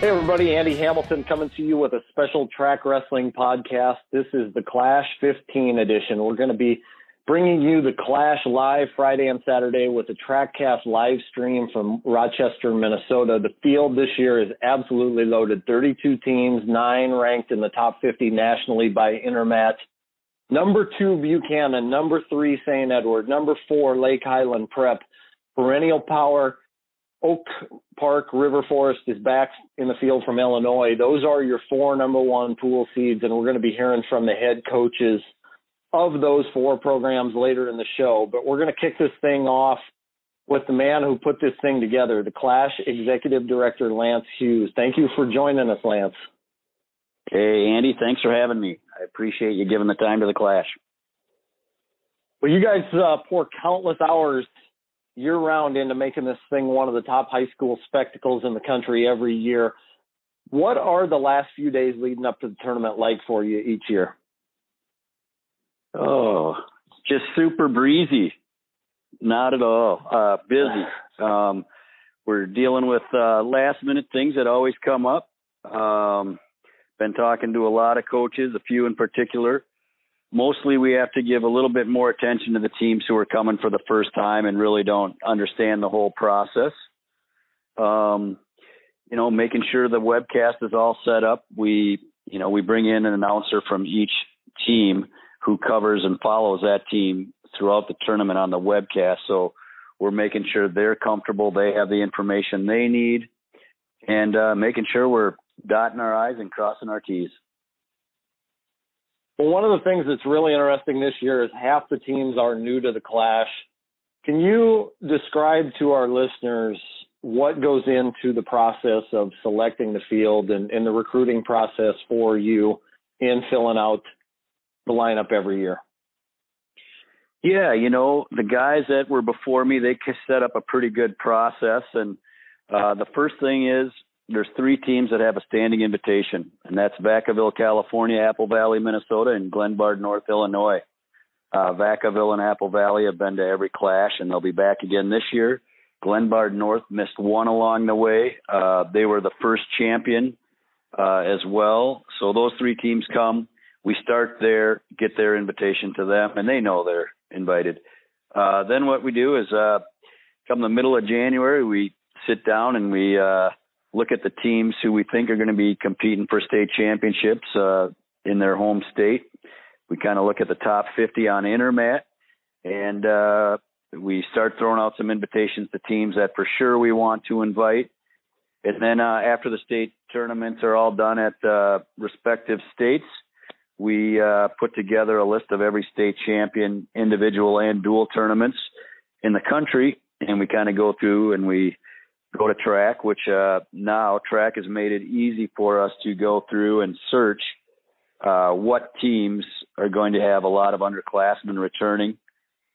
Hey, everybody. Andy Hamilton coming to you with a special track wrestling podcast. This is the Clash 15 edition. We're going to be bringing you the Clash live Friday and Saturday with a TrackCast live stream from Rochester, Minnesota. The field this year is absolutely loaded 32 teams, nine ranked in the top 50 nationally by Intermat. Number two, Buchanan. Number three, St. Edward. Number four, Lake Highland Prep. Perennial Power Oak Park River Forest is back in the field from Illinois. Those are your four number one pool seeds, and we're going to be hearing from the head coaches of those four programs later in the show. But we're going to kick this thing off with the man who put this thing together, the Clash Executive Director, Lance Hughes. Thank you for joining us, Lance. Hey, Andy, thanks for having me. I appreciate you giving the time to the Clash. Well, you guys uh, pour countless hours year round into making this thing one of the top high school spectacles in the country every year. What are the last few days leading up to the tournament like for you each year? Oh, just super breezy. Not at all. Uh, busy. Um, we're dealing with uh, last minute things that always come up. Um, been talking to a lot of coaches, a few in particular, mostly we have to give a little bit more attention to the teams who are coming for the first time and really don't understand the whole process. Um, you know, making sure the webcast is all set up. We, you know, we bring in an announcer from each team who covers and follows that team throughout the tournament on the webcast. So we're making sure they're comfortable, they have the information they need, and uh, making sure we're dotting our I's and crossing our T's. Well, one of the things that's really interesting this year is half the teams are new to the Clash. Can you describe to our listeners what goes into the process of selecting the field and, and the recruiting process for you in filling out the lineup every year? Yeah, you know, the guys that were before me, they set up a pretty good process. And uh, the first thing is there's three teams that have a standing invitation, and that's Vacaville, California, Apple Valley, Minnesota, and Glenbard, North Illinois. Uh, Vacaville and Apple Valley have been to every clash, and they'll be back again this year. Glenbard North missed one along the way. Uh, they were the first champion uh, as well. So those three teams come. We start there, get their invitation to them, and they know they're invited. Uh, then what we do is uh, come the middle of January, we sit down and we uh, look at the teams who we think are going to be competing for state championships uh, in their home state. We kind of look at the top 50 on Intermat, and uh, we start throwing out some invitations to teams that for sure we want to invite. And then uh, after the state tournaments are all done at uh, respective states, we uh, put together a list of every state champion, individual and dual tournaments in the country, and we kind of go through and we go to track, which uh, now track has made it easy for us to go through and search uh, what teams are going to have a lot of underclassmen returning.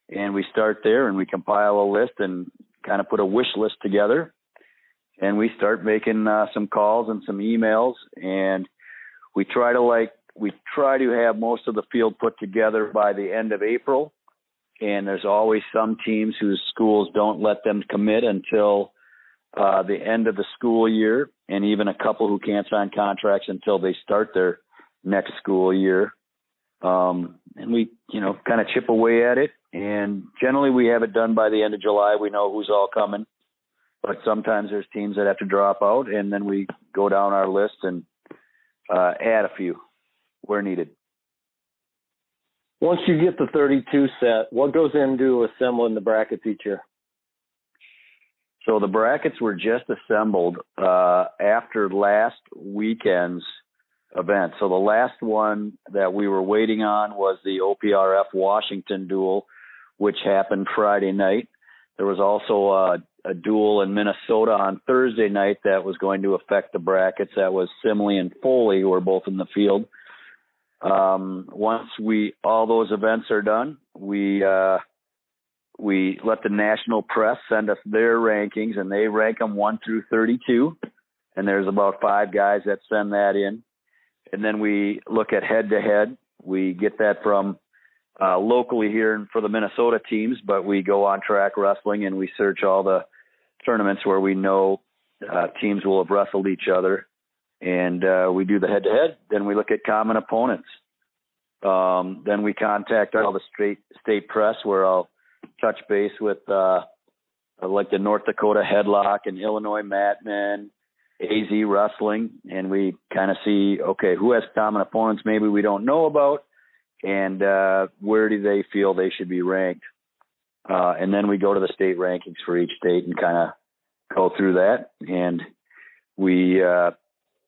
And we start there and we compile a list and kind of put a wish list together. And we start making uh, some calls and some emails. And we try to like, we try to have most of the field put together by the end of April. And there's always some teams whose schools don't let them commit until uh, the end of the school year, and even a couple who can't sign contracts until they start their next school year. Um, and we, you know, kind of chip away at it. And generally, we have it done by the end of July. We know who's all coming, but sometimes there's teams that have to drop out, and then we go down our list and uh, add a few where needed. Once you get the 32 set, what goes into assembling the brackets each year? So the brackets were just assembled uh, after last weekend's event. So the last one that we were waiting on was the OPRF Washington duel, which happened Friday night. There was also a, a duel in Minnesota on Thursday night that was going to affect the brackets. That was Simley and Foley, who were both in the field. Um, once we all those events are done, we uh, we let the national press send us their rankings and they rank them 1 through 32 and there's about five guys that send that in and then we look at head to head we get that from uh, locally here for the minnesota teams but we go on track wrestling and we search all the tournaments where we know uh, teams will have wrestled each other and uh, we do the head to head. Then we look at common opponents. Um, then we contact all the state state press where I'll touch base with uh, like the North Dakota Headlock and Illinois Matmen, AZ Wrestling, and we kind of see okay who has common opponents maybe we don't know about, and uh, where do they feel they should be ranked. Uh, and then we go to the state rankings for each state and kind of go through that. And we uh,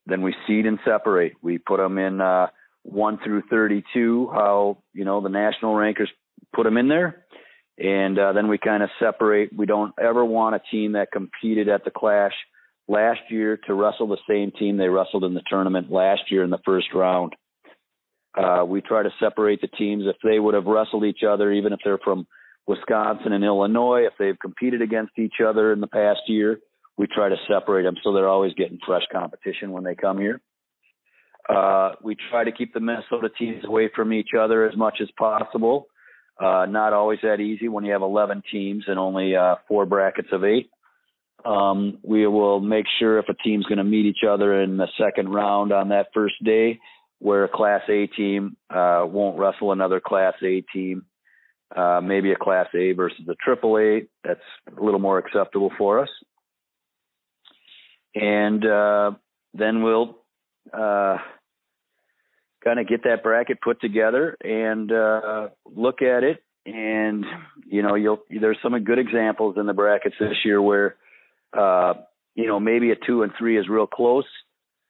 then we seed and separate. We put them in uh, one through 32, how you know the national rankers put them in there, and uh, then we kind of separate. We don't ever want a team that competed at the Clash last year to wrestle the same team they wrestled in the tournament last year in the first round. Uh, we try to separate the teams if they would have wrestled each other, even if they're from Wisconsin and Illinois, if they've competed against each other in the past year, we try to separate them so they're always getting fresh competition when they come here. Uh, we try to keep the Minnesota teams away from each other as much as possible. Uh, not always that easy when you have 11 teams and only uh, four brackets of eight. Um, we will make sure if a team's going to meet each other in the second round on that first day, where a Class A team uh, won't wrestle another Class A team, uh, maybe a Class A versus a Triple A. That's a little more acceptable for us and uh, then we'll uh, kind of get that bracket put together and uh, look at it. And you know, you'll there's some good examples in the brackets this year where uh, you know maybe a two and three is real close.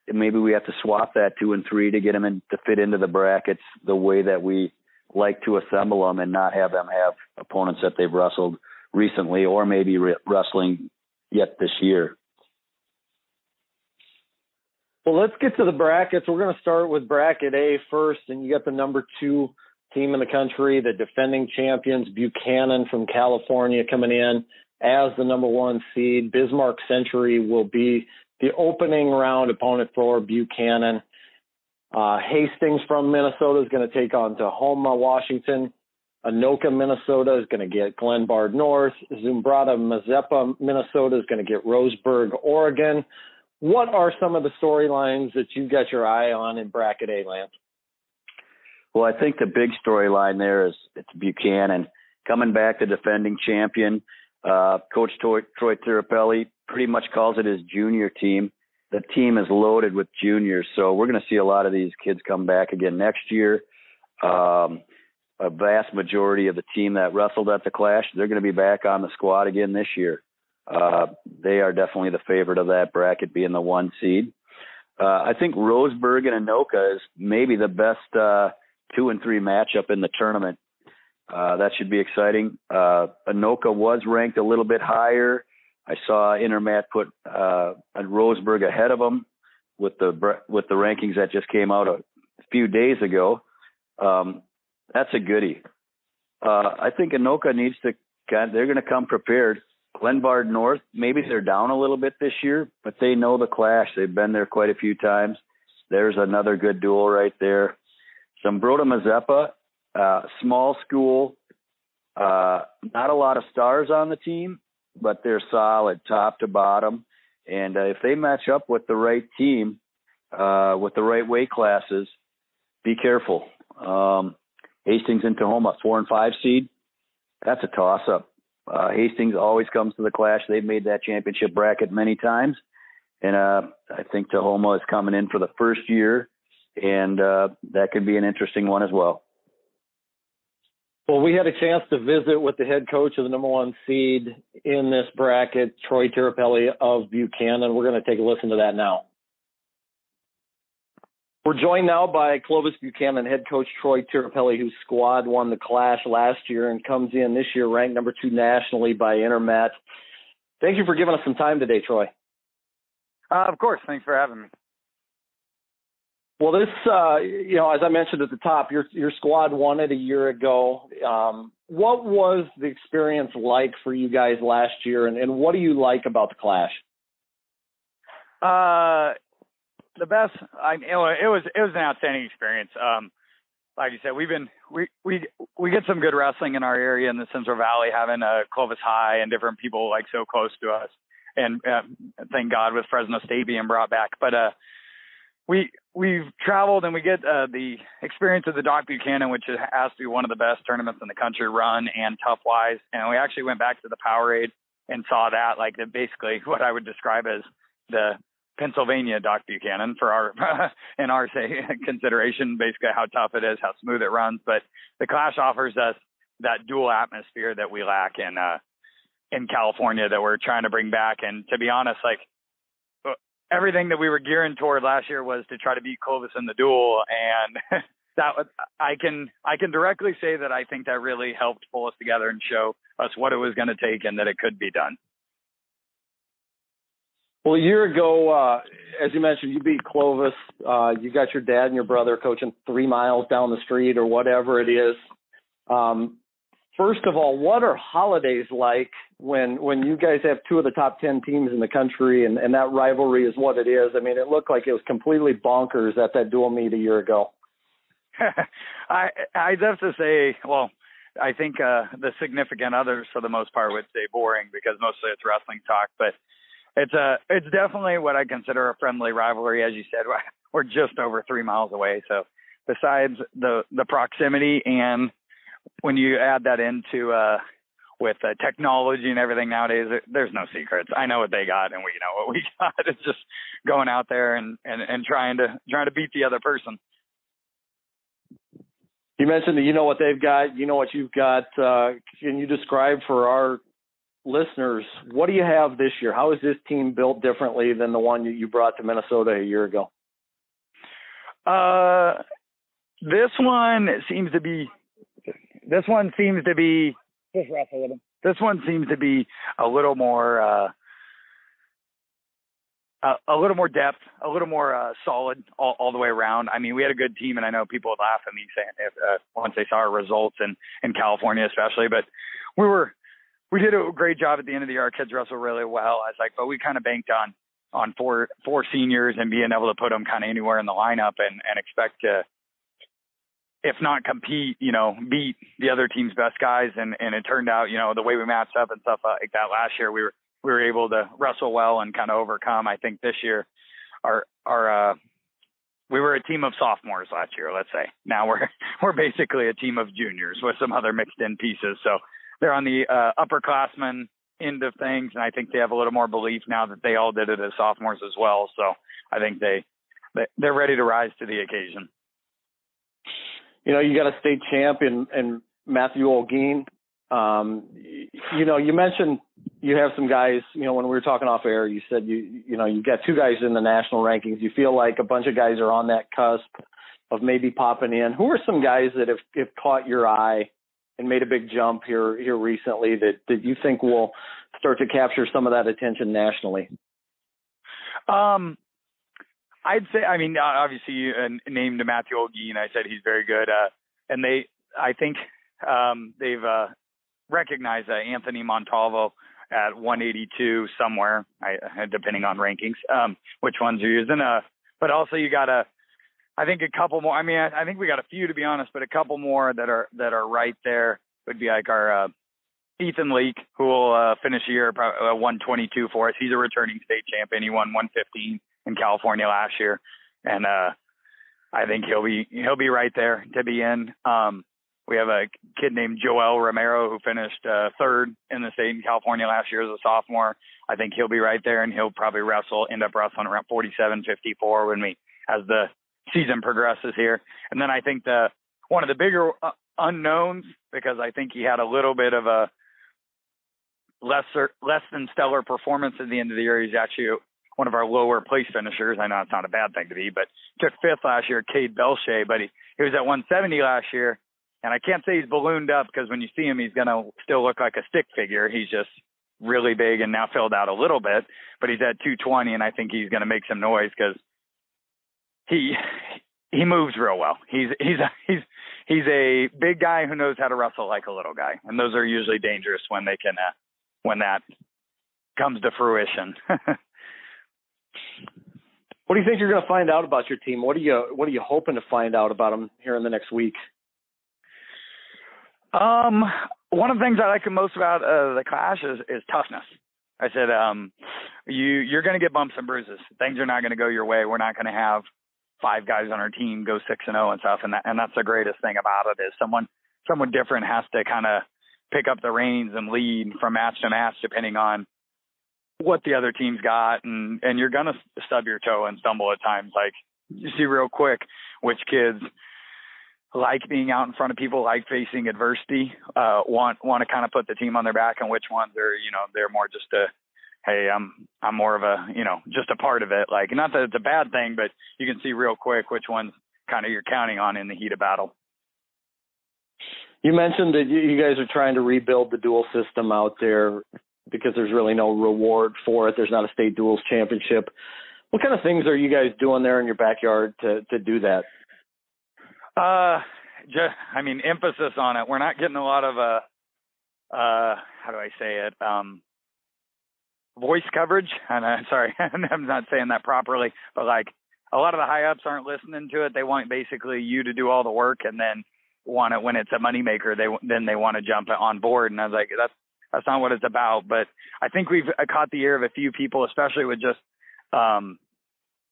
And maybe we have to swap that two and three to get them in, to fit into the brackets the way that we like to assemble them and not have them have opponents that they've wrestled recently or maybe re- wrestling yet this year. Well, let's get to the brackets. We're going to start with bracket A first, and you got the number two team in the country, the defending champions, Buchanan from California, coming in as the number one seed. Bismarck Century will be the opening round opponent for Buchanan. Uh, Hastings from Minnesota is going to take on Tahoma, Washington. Anoka, Minnesota is going to get Glenbard North. Zumbrota, Mazeppa, Minnesota is going to get Roseburg, Oregon. What are some of the storylines that you've got your eye on in bracket A, Lance? Well, I think the big storyline there is it's Buchanan coming back, the defending champion. Uh, Coach Troy, Troy Tirapelli pretty much calls it his junior team. The team is loaded with juniors, so we're going to see a lot of these kids come back again next year. Um, a vast majority of the team that wrestled at the Clash, they're going to be back on the squad again this year. Uh, they are definitely the favorite of that bracket, being the one seed. Uh, I think Roseburg and Anoka is maybe the best uh, two and three matchup in the tournament. Uh, that should be exciting. Uh, Anoka was ranked a little bit higher. I saw Intermat put uh, Roseburg ahead of them with the with the rankings that just came out a few days ago. Um, that's a goodie. Uh, I think Anoka needs to. They're going to come prepared. Glenbard North, maybe they're down a little bit this year, but they know the Clash. They've been there quite a few times. There's another good duel right there. Zumbrota Mazeppa, uh, small school, uh, not a lot of stars on the team, but they're solid top to bottom. And uh, if they match up with the right team, uh, with the right weight classes, be careful. Um, Hastings and Tahoma, four and five seed, that's a toss up. Uh, Hastings always comes to the Clash. They've made that championship bracket many times, and uh, I think Tahoma is coming in for the first year, and uh, that could be an interesting one as well. Well, we had a chance to visit with the head coach of the number one seed in this bracket, Troy Tirapelli of Buchanan. We're going to take a listen to that now. We're joined now by Clovis Buchanan head coach Troy Tirapelli, whose squad won the Clash last year and comes in this year ranked number two nationally by Intermat. Thank you for giving us some time today, Troy. Uh, of course. Thanks for having me. Well, this, uh, you know, as I mentioned at the top, your your squad won it a year ago. Um, what was the experience like for you guys last year, and, and what do you like about the Clash? Uh, the best. I it was it was an outstanding experience. Um, like you said, we've been we we we get some good wrestling in our area in the Central Valley, having uh, Clovis High and different people like so close to us, and uh, thank God with Fresno State being brought back. But uh, we we've traveled and we get uh, the experience of the Doc Buchanan, which has to be one of the best tournaments in the country, run and tough wise. And we actually went back to the Powerade and saw that, like the, basically what I would describe as the Pennsylvania Doc Buchanan for our in our say consideration, basically how tough it is, how smooth it runs. But the Clash offers us that dual atmosphere that we lack in uh, in California that we're trying to bring back. And to be honest, like everything that we were gearing toward last year was to try to beat Clovis in the duel, and that was, I can I can directly say that I think that really helped pull us together and show us what it was going to take and that it could be done. Well, a year ago, uh, as you mentioned, you beat Clovis. Uh, you got your dad and your brother coaching three miles down the street or whatever it is. Um, first of all, what are holidays like when when you guys have two of the top ten teams in the country and, and that rivalry is what it is? I mean, it looked like it was completely bonkers at that dual meet a year ago. I I'd have to say, well, I think uh the significant others for the most part would say boring because mostly it's wrestling talk, but it's a it's definitely what I consider a friendly rivalry. As you said, we're just over three miles away, so besides the the proximity and when you add that into uh with uh, technology and everything nowadays, there's no secrets. I know what they got, and we know what we got. It's just going out there and and and trying to trying to beat the other person. You mentioned that you know what they've got, you know what you've got. Uh, can you describe for our listeners what do you have this year? How is this team built differently than the one you brought to Minnesota a year ago? Uh, this one seems to be this one seems to be just wrestle with him. This one seems to be a little more uh, a, a little more depth, a little more uh, solid all, all the way around. I mean, we had a good team, and I know people would laugh at me saying if uh, once they saw our results in in California, especially. But we were we did a great job at the end of the year. Our kids wrestled really well. I was like, but we kind of banked on on four four seniors and being able to put them kind of anywhere in the lineup and and expect to if not compete, you know, beat the other team's best guys. And, and it turned out, you know, the way we matched up and stuff like that last year, we were, we were able to wrestle well and kind of overcome. I think this year, our, our, uh, we were a team of sophomores last year, let's say. Now we're, we're basically a team of juniors with some other mixed in pieces. So they're on the, uh, upperclassmen end of things. And I think they have a little more belief now that they all did it as sophomores as well. So I think they, they they're ready to rise to the occasion you know, you got a state champ in, in Matthew Olguin. Um, you know, you mentioned you have some guys, you know, when we were talking off air, you said you, you know, you got two guys in the national rankings. You feel like a bunch of guys are on that cusp of maybe popping in. Who are some guys that have, have caught your eye and made a big jump here, here recently that, that you think will start to capture some of that attention nationally? Um, I'd say, I mean, obviously you uh, named Matthew Olguin. I said he's very good. Uh, and they, I think, um, they've, uh, recognized uh, Anthony Montalvo at 182 somewhere, I, uh, depending on rankings, um, which ones you're using. Uh, but also you got a, I think a couple more. I mean, I, I think we got a few to be honest, but a couple more that are that are right there would be like our uh, Ethan Leak, who will uh, finish year uh, 122 for us. He's a returning state champion. He won 115 in California last year, and uh, I think he'll be he'll be right there to be in. Um, we have a kid named Joel Romero who finished uh, third in the state in California last year as a sophomore. I think he'll be right there, and he'll probably wrestle end up wrestling around 47, 54 when we as the season progresses here. And then I think the one of the bigger uh, unknowns because I think he had a little bit of a lesser less than stellar performance at the end of the year. He's actually one of our lower place finishers. I know it's not a bad thing to be, but took fifth last year, Cade Belche, but he, he was at 170 last year. And I can't say he's ballooned up because when you see him, he's going to still look like a stick figure. He's just really big and now filled out a little bit, but he's at 220 and I think he's going to make some noise because he, he moves real well. He's, he's, a, he's, he's a big guy who knows how to wrestle like a little guy. And those are usually dangerous when they can, uh, when that comes to fruition. What do you think you're going to find out about your team? What are you What are you hoping to find out about them here in the next week? Um, one of the things I like the most about uh, the Clash is, is toughness. I said, um, you you're going to get bumps and bruises. Things are not going to go your way. We're not going to have five guys on our team go six and zero oh and stuff, and that and that's the greatest thing about it is someone someone different has to kind of pick up the reins and lead from match to match depending on what the other team's got, and and you're gonna stub your toe and stumble at times. Like you see real quick which kids like being out in front of people, like facing adversity, uh, want want to kind of put the team on their back, and which ones are you know they're more just a hey, I'm I'm more of a you know just a part of it. Like not that it's a bad thing, but you can see real quick which ones kind of you're counting on in the heat of battle. You mentioned that you guys are trying to rebuild the dual system out there because there's really no reward for it. There's not a state duals championship. What kind of things are you guys doing there in your backyard to to do that? Uh, just I mean emphasis on it. We're not getting a lot of uh uh how do I say it um voice coverage. And I'm sorry, I'm not saying that properly, but like a lot of the high ups aren't listening to it. They want basically you to do all the work and then want it when it's a moneymaker. They then they want to jump on board. And I was like, that's that's not what it's about. But I think we've caught the ear of a few people, especially with just um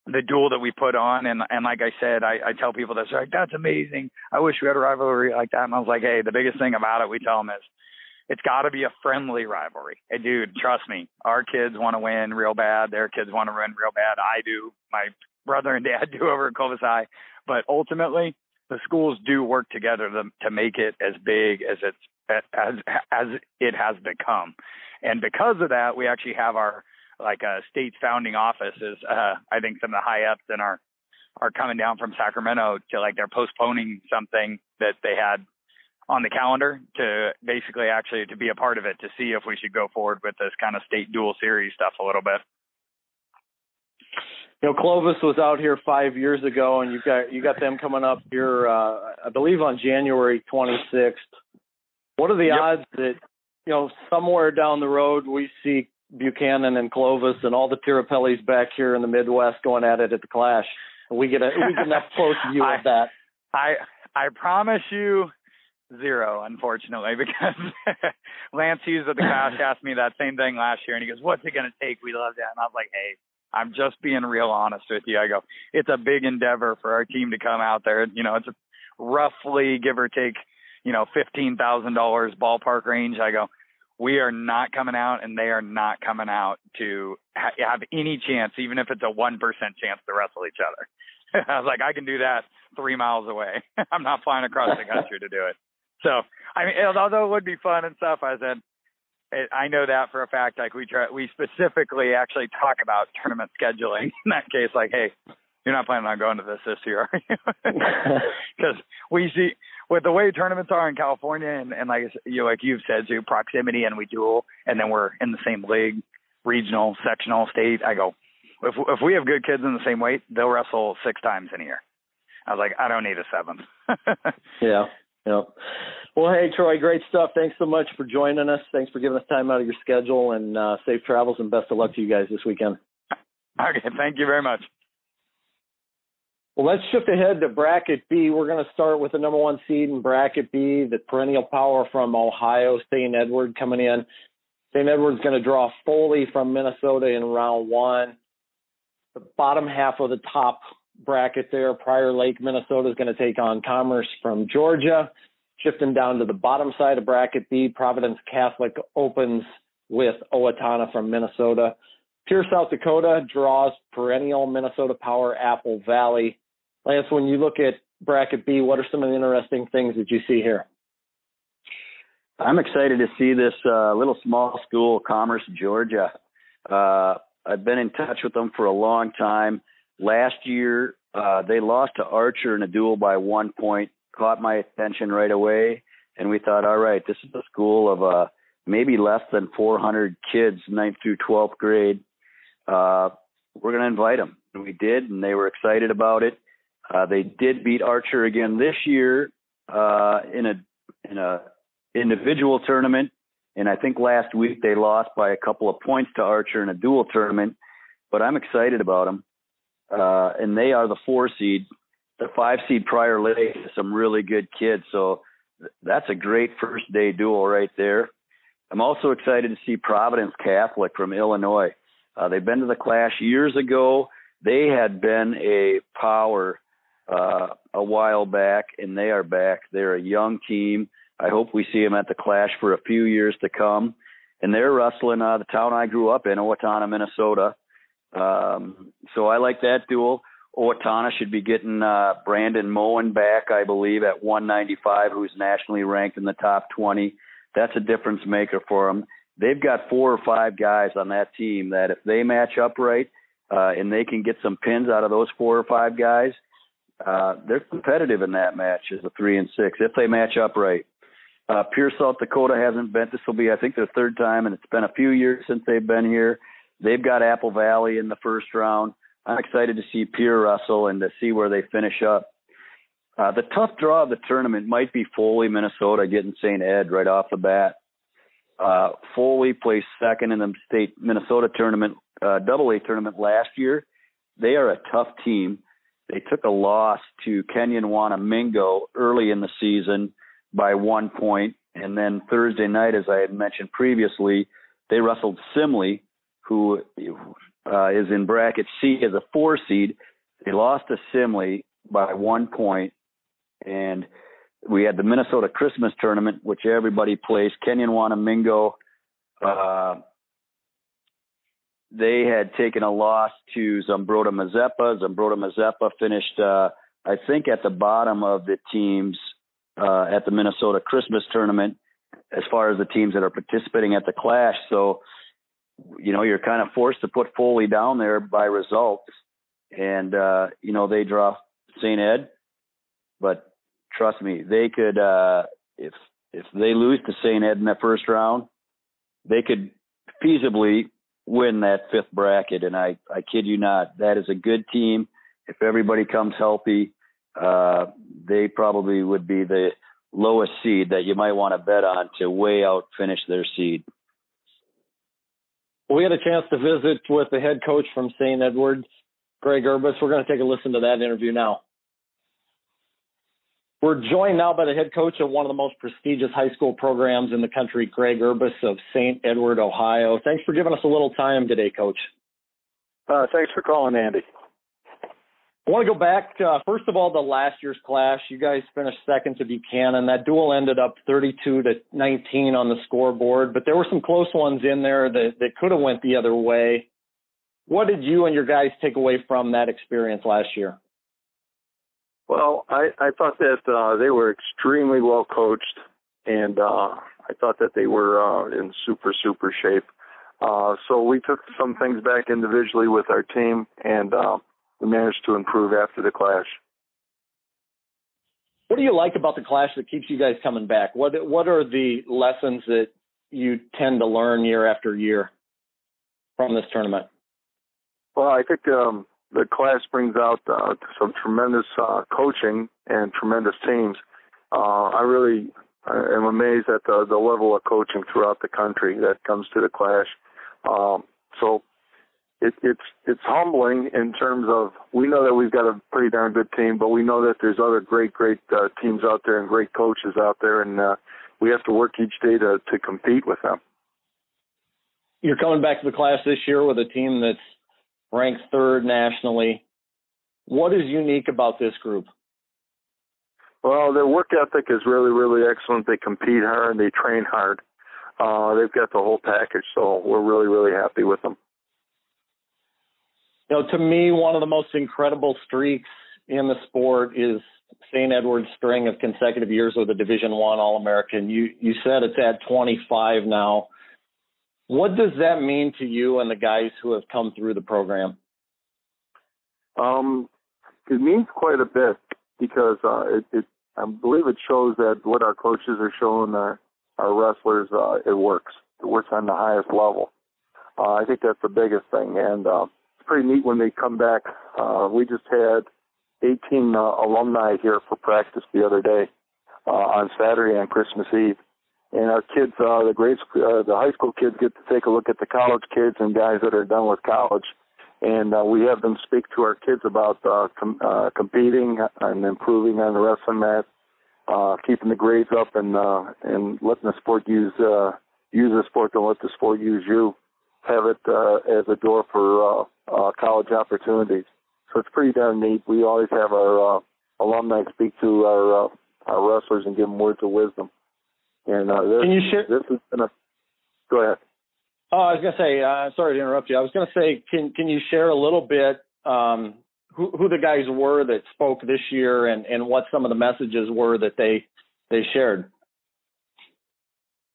the duel that we put on and and like I said, I, I tell people this like that's amazing. I wish we had a rivalry like that. And I was like, hey, the biggest thing about it we tell them is it's got to be a friendly rivalry. Hey, dude, trust me, our kids want to win real bad. Their kids want to win real bad. I do. My brother and dad do over at Clovis High. But ultimately, the schools do work together to, to make it as big as it's as as it has become. And because of that, we actually have our like a uh, state's founding offices. Uh, I think some of the high ups in our are coming down from Sacramento to like they're postponing something that they had on the calendar to basically actually to be a part of it to see if we should go forward with this kind of state dual series stuff a little bit. You know, Clovis was out here five years ago, and you got you got them coming up here, uh, I believe, on January 26th. What are the yep. odds that you know somewhere down the road we see Buchanan and Clovis and all the Tirapellis back here in the Midwest going at it at the Clash. We get a we get enough close view of that. I I promise you zero, unfortunately, because Lance Hughes at the Clash asked me that same thing last year, and he goes, "What's it going to take? We love that." And I was like, "Hey, I'm just being real honest with you." I go, "It's a big endeavor for our team to come out there. You know, it's a roughly give or take, you know, fifteen thousand dollars ballpark range." I go, we are not coming out and they are not coming out to ha- have any chance, even if it's a 1% chance to wrestle each other. I was like, I can do that three miles away. I'm not flying across the country to do it. So, I mean, although it would be fun and stuff, I said, I know that for a fact. Like we try, we specifically actually talk about tournament scheduling in that case. Like, hey, you're not planning on going to this this year, are you? Because we see with the way tournaments are in California, and, and like you like you've said, to proximity, and we duel, and then we're in the same league, regional, sectional, state. I go, if if we have good kids in the same weight, they'll wrestle six times in a year. I was like, I don't need a seventh. yeah, yeah. Well, hey Troy, great stuff. Thanks so much for joining us. Thanks for giving us time out of your schedule, and uh, safe travels and best of luck to you guys this weekend. Okay, thank you very much. Well, let's shift ahead to bracket B. We're going to start with the number one seed in bracket B, the perennial power from Ohio, St. Edward coming in. St. Edward's going to draw Foley from Minnesota in round one. The bottom half of the top bracket there, Prior Lake, Minnesota is going to take on Commerce from Georgia. Shifting down to the bottom side of bracket B, Providence Catholic opens with Owatonna from Minnesota. Pierre, South Dakota draws perennial Minnesota Power Apple Valley. Lance, when you look at bracket B, what are some of the interesting things that you see here? I'm excited to see this uh, little small school, Commerce, Georgia. Uh, I've been in touch with them for a long time. Last year, uh, they lost to Archer in a duel by one point, caught my attention right away, and we thought, all right, this is a school of uh, maybe less than 400 kids, ninth through 12th grade. Uh, we're going to invite them. And we did, and they were excited about it. Uh, they did beat Archer again this year uh, in a in a individual tournament, and I think last week they lost by a couple of points to Archer in a dual tournament. But I'm excited about them, uh, and they are the four seed. The five seed Prior Lake some really good kids, so that's a great first day duel right there. I'm also excited to see Providence Catholic from Illinois. Uh, they've been to the Clash years ago. they had been a power uh, a while back, and they are back. They're a young team. I hope we see them at the Clash for a few years to come. And they're wrestling uh, the town I grew up in, Owatonna, Minnesota. Um, so I like that duel. Owatonna should be getting uh, Brandon Moen back, I believe, at 195, who's nationally ranked in the top 20. That's a difference maker for them. They've got four or five guys on that team that if they match up right uh, and they can get some pins out of those four or five guys, uh, they're competitive in that match as a three and six if they match up right. Uh, Pierre, South Dakota hasn't been. This will be, I think, their third time, and it's been a few years since they've been here. They've got Apple Valley in the first round. I'm excited to see Pierre Russell and to see where they finish up. Uh, the tough draw of the tournament might be Foley, Minnesota, getting St. Ed right off the bat. Uh, Foley placed second in the state Minnesota tournament, uh, double A tournament last year. They are a tough team. They took a loss to Kenyon Wanamingo early in the season by one point. point, and then Thursday night, as I had mentioned previously, they wrestled Simley, who uh, is in bracket C as a four seed. They lost to Simley by one point, and we had the Minnesota Christmas tournament, which everybody plays. Kenyon Wanamingo, uh, they had taken a loss to Zumbrota Mazeppa. Zumbrota Mazeppa finished, uh, I think, at the bottom of the teams uh, at the Minnesota Christmas tournament as far as the teams that are participating at the Clash. So, you know, you're kind of forced to put Foley down there by results. And, uh, you know, they draw St. Ed, but trust me, they could, uh, if, if they lose to St. Ed in that first round, they could feasibly win that fifth bracket. And I, I kid you not, that is a good team. If everybody comes healthy, uh, they probably would be the lowest seed that you might want to bet on to way out finish their seed. We had a chance to visit with the head coach from St. Edwards, Greg Urbas. We're going to take a listen to that interview now. We're joined now by the head coach of one of the most prestigious high school programs in the country, Greg Urbas of St. Edward, Ohio. Thanks for giving us a little time today, Coach. Uh, thanks for calling, Andy. I want to go back to, uh, first of all, the last year's clash. You guys finished second to Buchanan. That duel ended up 32 to 19 on the scoreboard, but there were some close ones in there that, that could have went the other way. What did you and your guys take away from that experience last year? Well, I, I thought that uh, they were extremely well coached, and uh, I thought that they were uh, in super, super shape. Uh, so we took some things back individually with our team, and uh, we managed to improve after the clash. What do you like about the clash that keeps you guys coming back? What what are the lessons that you tend to learn year after year from this tournament? Well, I think um, the Clash brings out uh, some tremendous uh, coaching and tremendous teams. Uh, I really am amazed at the, the level of coaching throughout the country that comes to the clash. Um, so it, it's it's humbling in terms of we know that we've got a pretty darn good team, but we know that there's other great great uh, teams out there and great coaches out there, and uh, we have to work each day to to compete with them. You're coming back to the Clash this year with a team that's ranked third nationally. What is unique about this group? Well, their work ethic is really, really excellent. They compete hard, they train hard. Uh, they've got the whole package, so we're really, really happy with them you know, to me, one of the most incredible streaks in the sport is St. Edward's string of consecutive years with a Division One All American. You you said it's at 25 now. What does that mean to you and the guys who have come through the program? Um, it means quite a bit because uh, it, it I believe it shows that what our coaches are showing our our wrestlers uh, it works. It works on the highest level. Uh, I think that's the biggest thing, and uh, pretty neat when they come back. Uh, we just had 18 uh, alumni here for practice the other day uh, on Saturday on Christmas Eve. And our kids, uh, the grade, uh, the high school kids, get to take a look at the college kids and guys that are done with college, and uh, we have them speak to our kids about uh, com- uh, competing and improving on the wrestling mat, uh, keeping the grades up, and uh, and letting the sport use uh, use the sport. Don't let the sport use you have it uh, as a door for uh, uh, college opportunities. So it's pretty darn neat. We always have our uh, alumni speak to our uh, our wrestlers and give them words of wisdom. And uh, this, Can you share? This has been a. Go ahead. Oh, I was gonna say. Uh, sorry to interrupt you. I was gonna say, can can you share a little bit um, who who the guys were that spoke this year and and what some of the messages were that they they shared?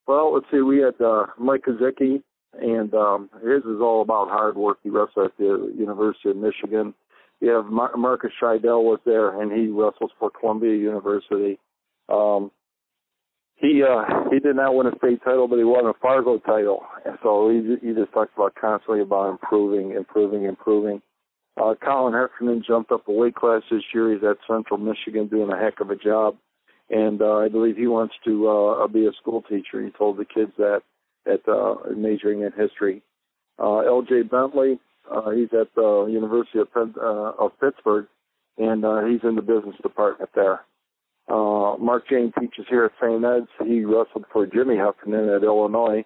Well, let's see. We had uh, Mike Kazicki, and um, his is all about hard work. He wrestled at the University of Michigan. You have Mar- Marcus Scheidel was there, and he wrestles for Columbia University. Um, he uh, he did not win a state title, but he won a Fargo title, and so he he just talks about constantly about improving, improving, improving. Uh, Colin Heffernan jumped up a weight class this year. He's at Central Michigan doing a heck of a job and uh, I believe he wants to uh, be a school teacher. He told the kids that at uh, majoring in history. Uh, L.J. Bentley, uh, he's at the University of, Penn, uh, of Pittsburgh, and uh, he's in the business department there. Uh, Mark Jayne teaches here at St. Ed's. He wrestled for Jimmy Heffernan at Illinois,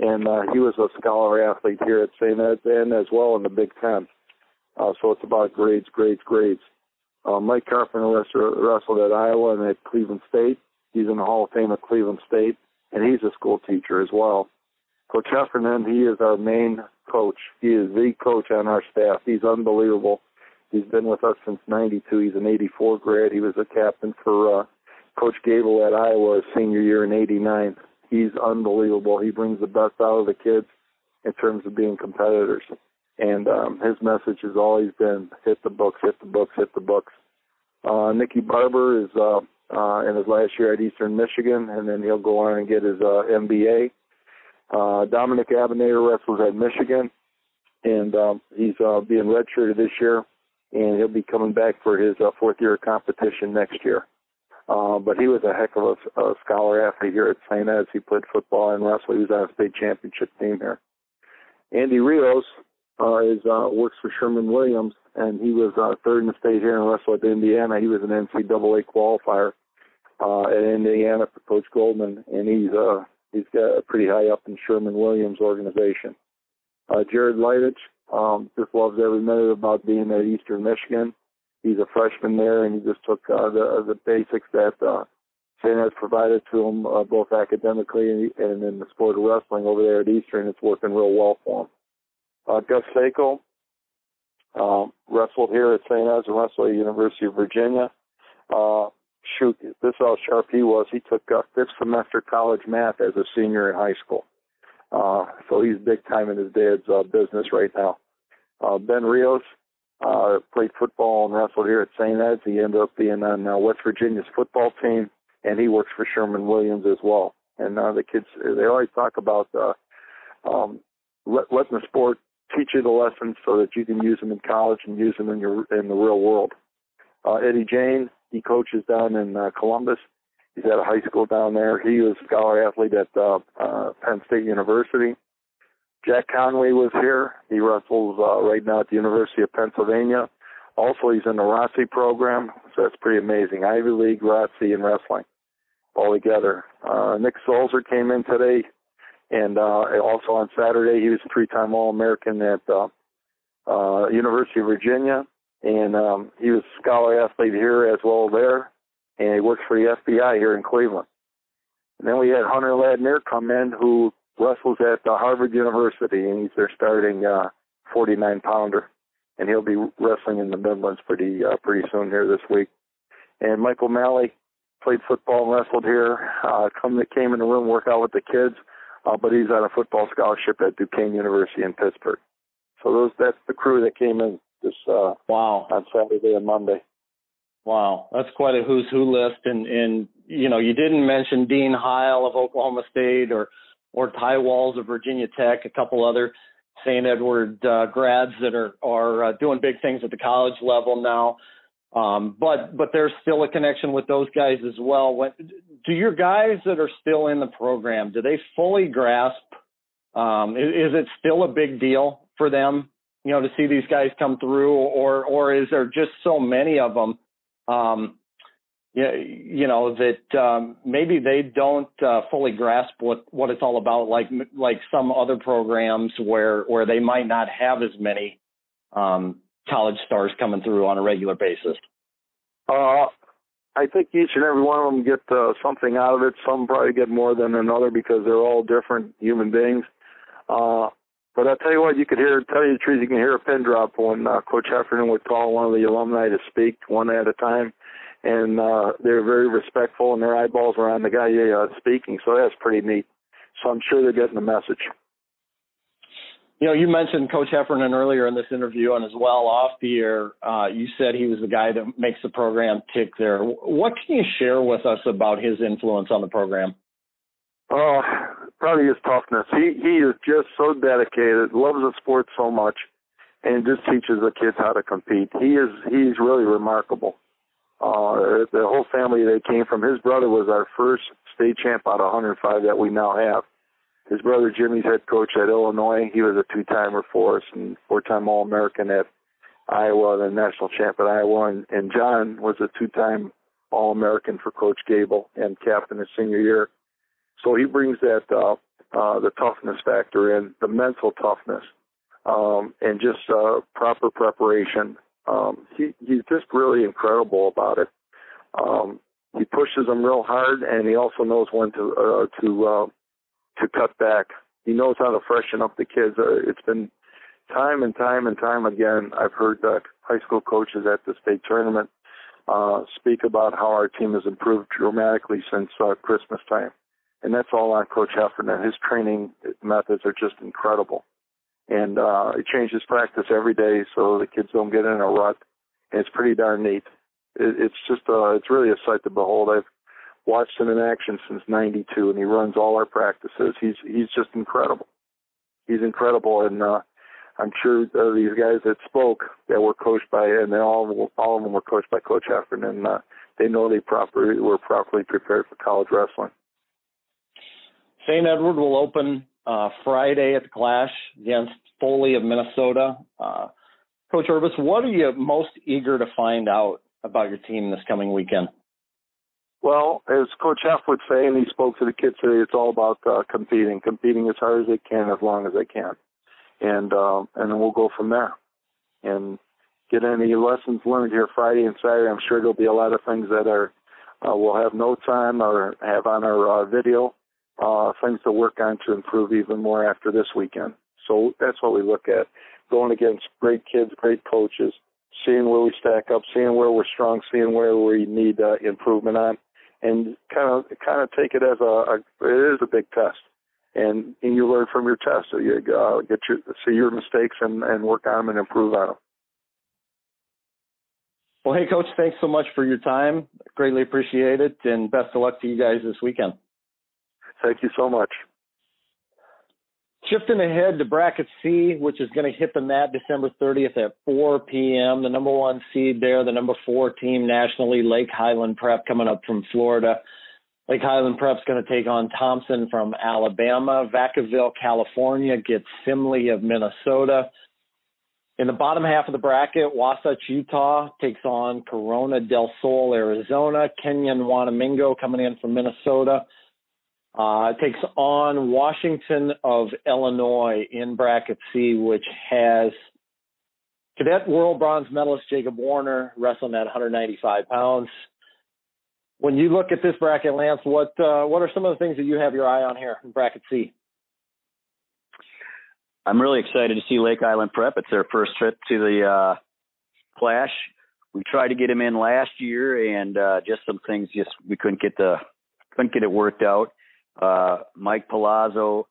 and uh, he was a scholar athlete here at St. Ed's and as well in the Big Ten. Uh, so it's about grades, grades, grades. Uh, Mike Carpenter wrestled at Iowa and at Cleveland State. He's in the Hall of Fame at Cleveland State, and he's a school teacher as well. Coach Heffernan, he is our main coach. He is the coach on our staff. He's unbelievable. He's been with us since '92. He's an '84 grad. He was a captain for uh, Coach Gable at Iowa senior year in '89. He's unbelievable. He brings the best out of the kids in terms of being competitors. And um, his message has always been hit the books, hit the books, hit the books. Uh, Nicky Barber is uh, uh, in his last year at Eastern Michigan, and then he'll go on and get his uh, MBA. Uh, Domenic Abounader wrestles at Michigan, and um, he's uh, being redshirted this year, and he'll be coming back for his uh, fourth year of competition next year. Uh, but he was a heck of a, a scholar athlete here at St. Ed's. He played football and wrestling. He was on a state championship team here. Andy Rios uh, is uh, works for Sherwin-Williams, and he was uh, third in the state here in wrestled at Indiana. He was an NCAA qualifier uh, at Indiana for Coach Goldman, and he's uh, he's got pretty high up in Sherwin-Williams organization. Uh, Jared Leitich um, just loves every minute about being at Eastern Michigan. He's a freshman there, and he just took uh, the the basics that uh, St. has provided to him uh, both academically and, in the sport of wrestling over there at Eastern. It's working real well for him. Uh, Gus Sako um, wrestled here at St. Ed's and wrestled at University of Virginia. Uh, shoot, this is how sharp he was. He took uh, fifth semester college math as a senior in high school. Uh, so he's big time in his dad's uh, business right now. Uh, ben Rios uh, played football and wrestled here at St. Ed's. He ended up being on uh, West Virginia's football team, and he works for Sherwin-Williams as well. And uh, the kids, they always talk about uh, um, let, letting the sport teach you the lessons so that you can use them in college and use them in your in the real world. Uh, Eddie Jayne, he coaches down in uh, Columbus. He's at a high school down there. He was a scholar athlete at uh, uh, Penn State University. Jack Conway was here. He wrestles uh, right now at the University of Pennsylvania. Also, he's in the ROTC program, so that's pretty amazing. Ivy League, ROTC, and wrestling all together. Uh, Nick Sulzer came in today and uh, also on Saturday he was a three-time All-American at uh, uh, University of Virginia, and um, he was a scholar athlete here as well there, and he works for the FBI here in Cleveland. And then we had Hunter Ladnier come in, who wrestles at uh, Harvard University, and he's their starting uh, 49 pounder, and he'll be wrestling in the Midlands pretty uh, pretty soon here this week. And Michael Malley played football and wrestled here. Uh, come came in the room, work out with the kids uh, but he's on a football scholarship at Duquesne University in Pittsburgh. So those that's the crew that came in this uh, wow on Saturday and Monday. Wow, that's quite a who's who list, and and you know you didn't mention Dean Heil of Oklahoma State or or Ty Walz of Virginia Tech, a couple other St. Edward uh, grads that are are uh, doing big things at the college level now. Um, but but there's still a connection with those guys as well. When, do your guys that are still in the program do they fully grasp? Um, is, is it still a big deal for them, you know, to see these guys come through, or or is there just so many of them? Um, you, know that um, maybe they don't uh, fully grasp what what it's all about, like like some other programs where where they might not have as many um, college stars coming through on a regular basis? Uh, I think each and every one of them get uh, something out of it. Some probably get more than another because they're all different human beings. Uh, but I'll tell you what, you could hear, tell you the truth, you can hear a pin drop when uh, Coach Heffernan would call one of the alumni to speak one at a time. And uh, they're very respectful, and their eyeballs are on the guy uh, speaking. So that's pretty neat. So I'm sure they're getting the message. You know, you mentioned Coach Heffernan earlier in this interview, and as well off the air, uh, you said he was the guy that makes the program tick there. What can you share with us about his influence on the program? Oh, probably his toughness. He he is just so dedicated, loves the sport so much, and just teaches the kids how to compete. He is he's really remarkable. Uh, the whole family they came from. His brother was our first state champ out of 105 that we now have his brother Jimmy's head coach at Illinois. He was a two-timer for us and four-time All-American at Iowa, the national champ at Iowa. And, and John was a two-time All-American for Coach Gable and captain his senior year. So he brings that uh, uh, the toughness factor in, the mental toughness, um, and just uh, proper preparation. Um, he he's just really incredible about it. Um, he pushes them real hard, and he also knows when to uh, to uh, to cut back. He knows how to freshen up the kids. Uh, it's been time and time and time again. I've heard uh, high school coaches at the state tournament uh, speak about how our team has improved dramatically since uh, Christmas time, and that's all on Coach Heffernan. His training methods are just incredible, and uh, he changes practice every day so the kids don't get in a rut. And it's pretty darn neat. It, it's just uh, it's really a sight to behold. I've watched him in action since '92, and he runs all our practices. He's he's just incredible. He's incredible, and uh, I'm sure uh, these guys that spoke that were coached by, and they all all of them were coached by Coach Heffernan, uh, they know they properly were properly prepared for college wrestling. St. Edward will open uh, Friday at the Clash against Foley of Minnesota. Uh, Coach Urbas, what are you most eager to find out about your team this coming weekend? Well, as Coach F would say, and he spoke to the kids today, it's all about uh, competing, competing as hard as they can, as long as they can, and um, and then we'll go from there. And get any lessons learned here Friday and Saturday. I'm sure there'll be a lot of things that are uh, we'll have notes on or have on our uh, video, uh, things to work on to improve even more after this weekend. So that's what we look at. Going against great kids, great coaches, seeing where we stack up, seeing where we're strong, seeing where we need uh, improvement on, and kind of kind of take it as a, a it is a big test, and and you learn from your test. So you uh, get your see your mistakes and and work on them and improve on them. Well, hey, coach, thanks so much for your time. Greatly appreciate it, and best of luck to you guys this weekend. Thank you so much. Shifting ahead to bracket C, which is going to hit the mat December 30th at 4 p.m. The number one seed there, the number four team nationally, Lake Highland Prep, coming up from Florida. Lake Highland Prep's going to take on Thompson from Alabama. Vacaville, California gets Simley of Minnesota. In the bottom half of the bracket, Wasatch, Utah takes on Corona del Sol, Arizona. Kenyon Wanamingo coming in from Minnesota uh, takes on Washington of Illinois in bracket C, which has cadet world bronze medalist Jacob Warner wrestling at 195 pounds. When you look at this bracket, Lance, what uh, what are some of the things that you have your eye on here in bracket C? I'm really excited to see Lake Highland Prep. It's their first trip to the uh, Clash. We tried to get him in last year, and uh, just some things just we couldn't get the couldn't get it worked out. Uh, Mike Palazzo,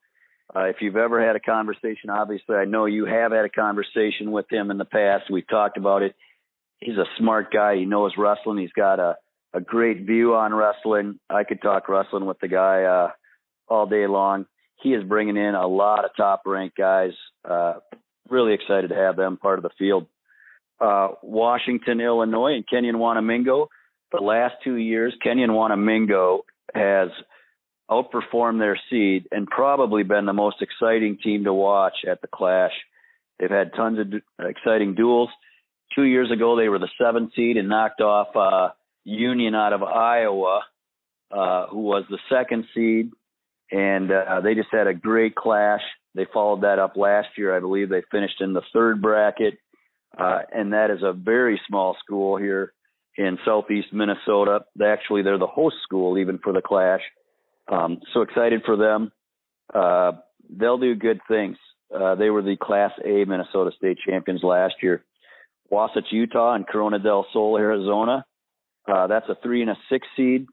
uh, if you've ever had a conversation, obviously I know you have had a conversation with him in the past. We've talked about it. He's a smart guy. He knows wrestling. He's got a, a great view on wrestling. I could talk wrestling with the guy uh, all day long. He is bringing in a lot of top ranked guys. Uh, really excited to have them part of the field. Uh, Washington, Illinois, and Kenyon Wanamingo. The last two years, Kenyon Wanamingo has – outperformed their seed and probably been the most exciting team to watch at the Clash. They've had tons of exciting duels. Two years ago, they were the seventh seed and knocked off uh, Union out of Iowa, uh, who was the second seed, and uh, they just had a great clash. They followed that up last year, I believe. They finished in the third bracket. uh, and that is a very small school here in southeast Minnesota. Actually, they're the host school even for the Clash. Um, so excited for them. Uh, they'll do good things. Uh, they were the Class A Minnesota State champions last year. Wasatch, Utah, and Corona del Sol, Arizona. Uh, that's a three and a six seed.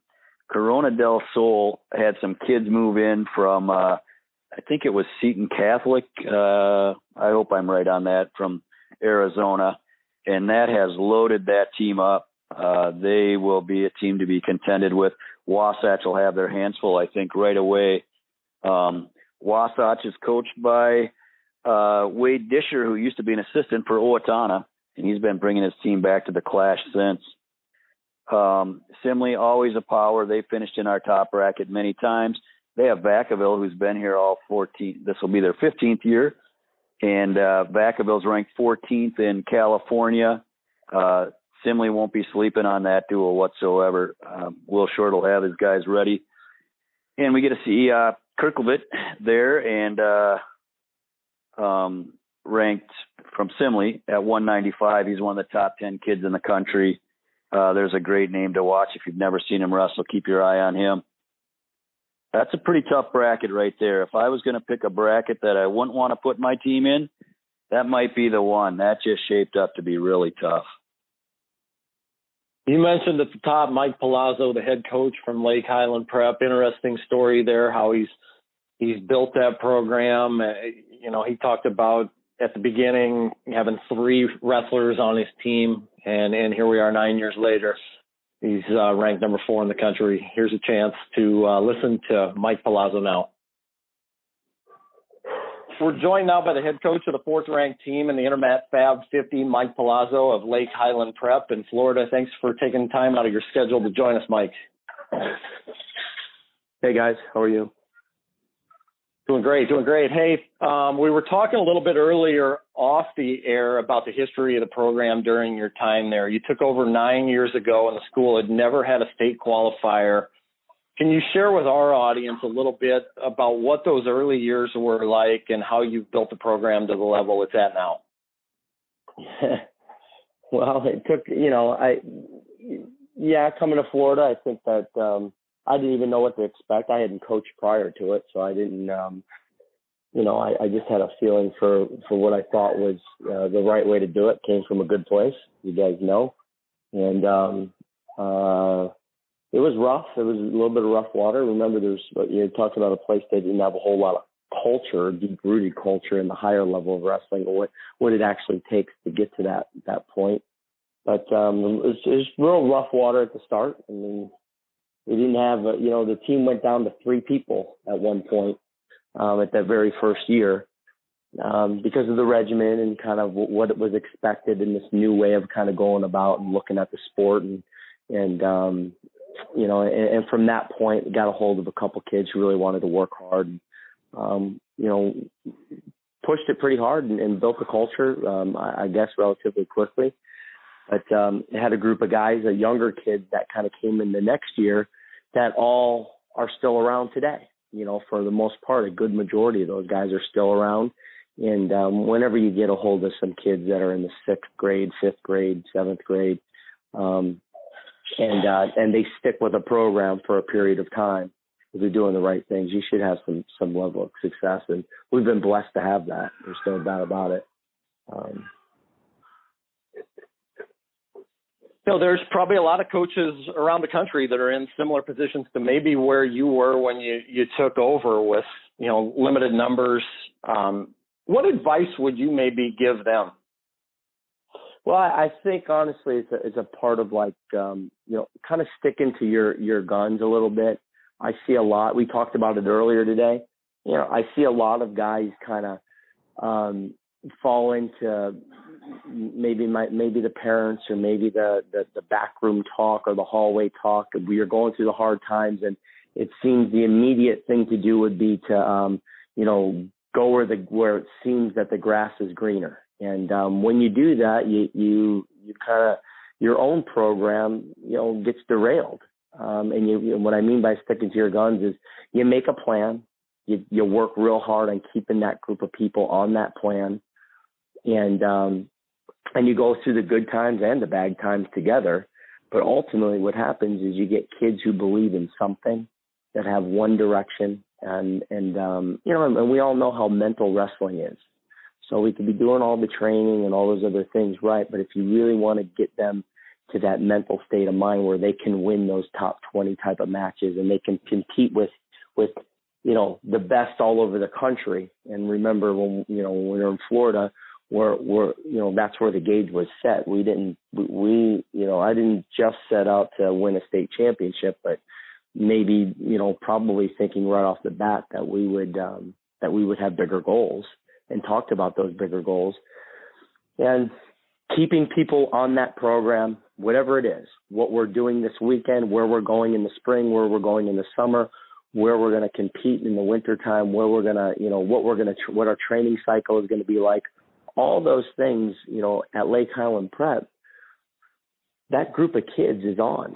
Corona del Sol had some kids move in from, uh, I think it was Seton Catholic. Uh, I hope I'm right on that from Arizona, and that has loaded that team up. Uh, they will be a team to be contended with. Wasatch will have their hands full, I think, right away. Um, Wasatch is coached by uh, Wade Disher, who used to be an assistant for Owatonna, and he's been bringing his team back to the Clash since. Um, Simley, always a power. They finished in our top bracket many times. They have Vacaville, who's been here all 14. This will be their 15th year, and uh, Vacaville's ranked 14th in California. Uh, Simley won't be sleeping on that duel whatsoever. Um, Will Short will have his guys ready, and we get to see uh, there, and uh, um, ranked from Simley at 195. He's one of the top 10 kids in the country. Uh, there's a great name to watch. If you've never seen him wrestle, keep your eye on him. That's a pretty tough bracket right there. If I was going to pick a bracket that I wouldn't want to put my team in, that might be the one. That just shaped up to be really tough. You mentioned at the top Mike Palazzo, the head coach from Lake Highland Prep. Interesting story there, how he's he's built that program. Uh, you know, he talked about at the beginning having three wrestlers on his team, and and here we are nine years later. He's uh, ranked number four in the country. Here's a chance to uh, listen to Mike Palazzo now. We're joined now by the head coach of the fourth ranked team in the Intermat Fab 50, Mike Palazzo of Lake Highland Prep in Florida. Thanks for taking time out of your schedule to join us, Mike. Hey guys, how are you? Doing great, doing great. Hey, um, we were talking a little bit earlier off the air about the history of the program during your time there. You took over nine years ago, and the school had never had a state qualifier. Can you share with our audience a little bit about what those early years were like and how you've built the program to the level it's at now? well, it took, you know, I, yeah, coming to Florida, I think that um, I didn't even know what to expect. I hadn't coached prior to it, so I didn't. Um, you know, I, I just had a feeling for for what I thought was uh, the right way to do it. Came from a good place, you guys know, and um, uh, it was rough. It was a little bit of rough water. Remember, there's you talked about a place that didn't have a whole lot of culture, deep rooted culture in the higher level of wrestling, or what what it actually takes to get to that that point. But um, it, was, it was real rough water at the start. I mean, we didn't have, a, you know, the team went down to three people at one point um, at that very first year um, because of the regimen and kind of what it was expected in this new way of kind of going about and looking at the sport and and um, you know, and, and from that point, got a hold of a couple kids who really wanted to work hard. And, um, you know, pushed it pretty hard and, and built the culture, um, I, I guess, relatively quickly. But um, had a group of guys, a younger kid that kind of came in the next year that all are still around today. You know, for the most part, a good majority of those guys are still around. And um, whenever you get a hold of some kids that are in the sixth grade, fifth grade, seventh grade, um, and uh, and they stick with a program for a period of time, if they're doing the right things, you should have some some level of success. And we've been blessed to have that. There's no doubt about it. Um, there's probably a lot of coaches around the country that are in similar positions to maybe where you were when you you took over with you know limited numbers. Um, what advice would you maybe give them? Well, I think honestly, it's a, it's a part of like um, you know, kind of sticking to your your guns a little bit. I see a lot. We talked about it earlier today. You know, I see a lot of guys kind of um, fall into maybe my maybe the parents or maybe the, the the backroom talk or the hallway talk we are going through the hard times and it seems the immediate thing to do would be to um you know go where the where it seems that the grass is greener and um when you do that you you you kind of your own program you know gets derailed um and you what i mean by sticking to your guns is you make a plan you you work real hard on keeping that group of people on that plan and um and you go through the good times and the bad times together. But ultimately, what happens is you get kids who believe in something that have one direction, and and um, you know, and we all know how mental wrestling is. So we could be doing all the training and all those other things right, but if you really want to get them to that mental state of mind where they can win those top 20 type of matches and they can compete with with you know the best all over the country. And remember when you know when we were in Florida where where you know that's where the gauge was set. We didn't we you know I didn't just set out to win a state championship but maybe you know probably thinking right off the bat that we would um that we would have bigger goals and talked about those bigger goals. And keeping people on that program whatever it is, what we're doing this weekend, where we're going in the spring, where we're going in the summer, where we're going to compete in the wintertime, where we're going to, you know, what we're going to, tr- what our training cycle is going to be like, all those things, you know, at Lake Highland Prep, that group of kids is on,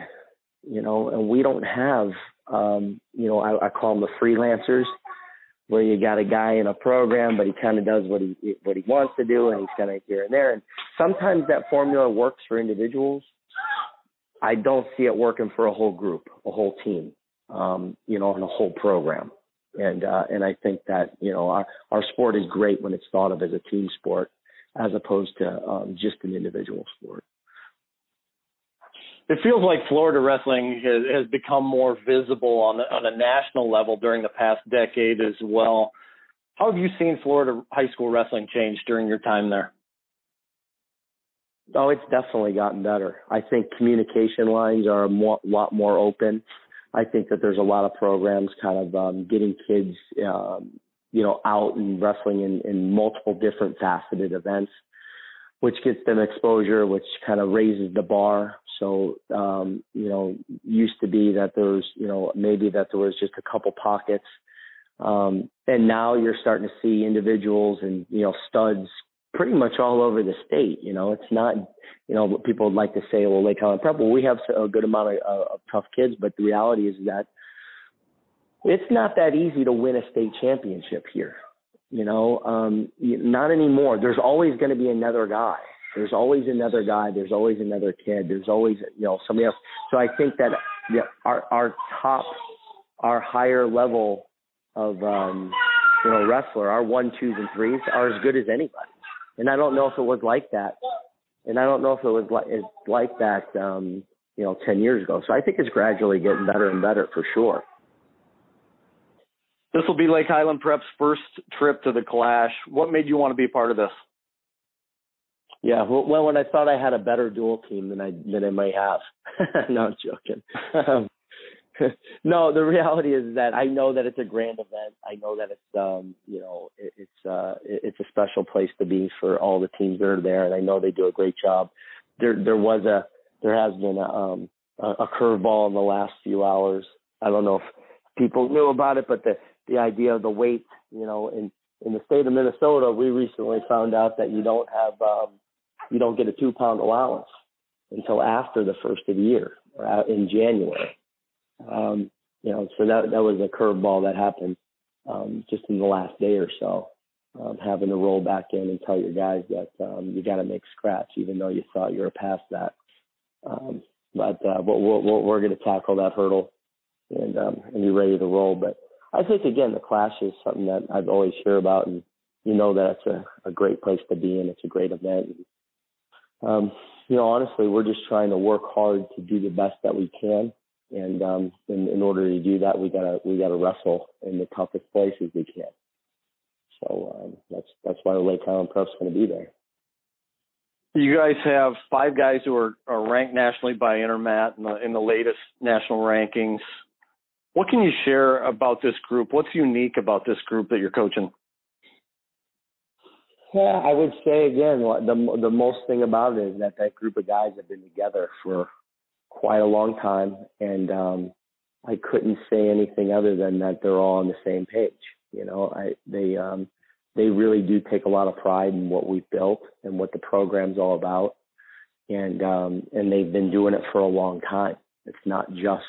you know, and we don't have, um, you know, I, I call them the freelancers where you got a guy in a program, but he kind of does what he what he wants to do, and he's kind of here and there. And sometimes that formula works for individuals. I don't see it working for a whole group, a whole team, um, you know, and a whole program. And uh, and I think that you know our our sport is great when it's thought of as a team sport, as opposed to um, just an individual sport it feels like Florida wrestling has, has become more visible on on a national level during the past decade as well. How have you seen Florida high school wrestling change during your time there? Oh, it's definitely gotten better. I think communication lines are a more, lot more open. I think that there's a lot of programs kind of um, getting kids, um, you know, out and wrestling in, in multiple different faceted events which gets them exposure, which kind of raises the bar. So, um, you know, used to be that there was, you know, maybe that there was just a couple pockets. Um, and now you're starting to see individuals and, you know, studs pretty much all over the state. You know, it's not, you know, people would like to say, well, Lake Highland Prep, well, we have a good amount of, of tough kids, but the reality is that it's not that easy to win a state championship here. You know, um, not anymore. There's always going to be another guy. There's always another guy. There's always another kid. There's always, you know, somebody else. So I think that yeah, our our top, our higher level of, um, you know, wrestler, our one, twos, and threes are as good as anybody. And I don't know if it was like that. And I don't know if it was like like that, um, you know, ten years ago. So I think it's gradually getting better and better for sure. This will be Lake Highland Prep's first trip to the Clash. What made you want to be part of this? Yeah, well, when I thought I had a better dual team than I than I might have. no, I'm joking. Um, no, the reality is that I know that it's a grand event. I know that it's um, you know, it, it's uh it's a special place to be for all the teams that are there and I know they do a great job. There there was a there has been a um a, a curveball in the last few hours. I don't know if people knew about it, but the the idea of the weight. You know, in in the state of Minnesota, we recently found out that you don't have um, you don't get a two pound allowance until after the first of the year uh, in January. Um, you know, so that that was a curveball that happened um, just in the last day or so. Um, having to roll back in and tell your guys that um, you got to make scratch, even though you thought you were past that. Um, but uh, we're, we're, we're going to tackle that hurdle and um, and be ready to roll. But I think again the Clash is something that I've always hear about, and you know that it's a, a great place to be and it's a great event. And, um, you know, honestly, we're just trying to work hard to do the best that we can, and um, in, in order to do that, we gotta we gotta wrestle in the toughest places we can. So um, that's that's why the Lake Highland Prep's going to be there. You guys have five guys who are, are ranked nationally by Intermat in the, in the latest national rankings. What can you share about this group? What's unique about this group that you're coaching? Yeah, I would say again, the the most thing about it is that that group of guys have been together for quite a long time, and um, I couldn't say anything other than that they're all on the same page. You know, I they um, they really do take a lot of pride in what we've built and what the program's all about, and um, and they've been doing it for a long time. It's not just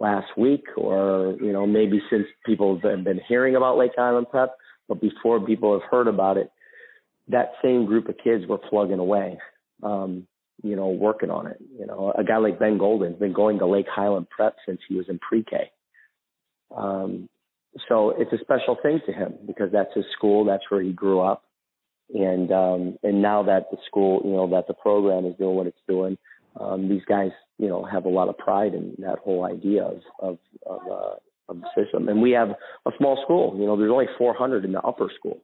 last week or, you know, maybe since people have been hearing about Lake Highland Prep, but before people have heard about it, that same group of kids were plugging away, um, you know, working on it. You know, a guy like Ben Golden's been going to Lake Highland Prep since he was in pre-K. Um, so it's a special thing to him because that's his school, that's where he grew up, and um, and now that the school, you know, that the program is doing what it's doing, um, these guys, you know, have a lot of pride in that whole idea of of of, uh, of the system. And we have a small school. You know, there's only 400 in the upper school.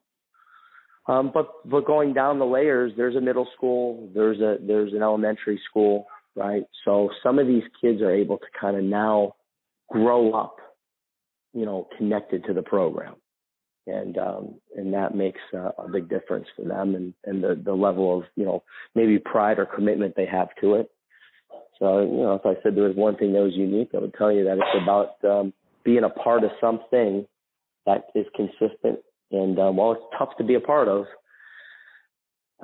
Um, but but going down the layers, there's a middle school, there's a there's an elementary school, right? So some of these kids are able to kind of now grow up, you know, connected to the program, and um, and that makes uh, a big difference for them and and the the level of you know maybe pride or commitment they have to it. So you know, if I said there was one thing that was unique, I would tell you that it's about um, being a part of something that is consistent and um, while it's tough to be a part of,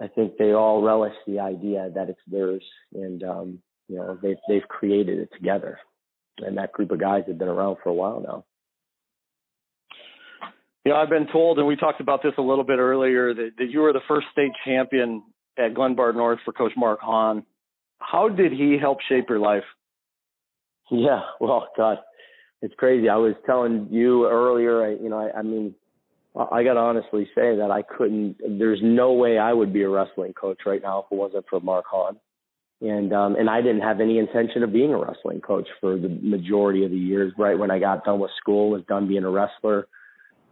I think they all relish the idea that it's theirs, and um, you know they've they've created it together, and that group of guys have been around for a while now. Yeah, I've been told, and we talked about this a little bit earlier, that, that you were the first state champion at Glenbard North for Coach Mark Hahn. How did he help shape your life? Yeah, well, God, it's crazy. I was telling you earlier, I, you know, I, I mean, I got to honestly say that I couldn't. There's no way I would be a wrestling coach right now if it wasn't for Mark Hahn, and um, and I didn't have any intention of being a wrestling coach for the majority of the years. Right when I got done with school, was done being a wrestler,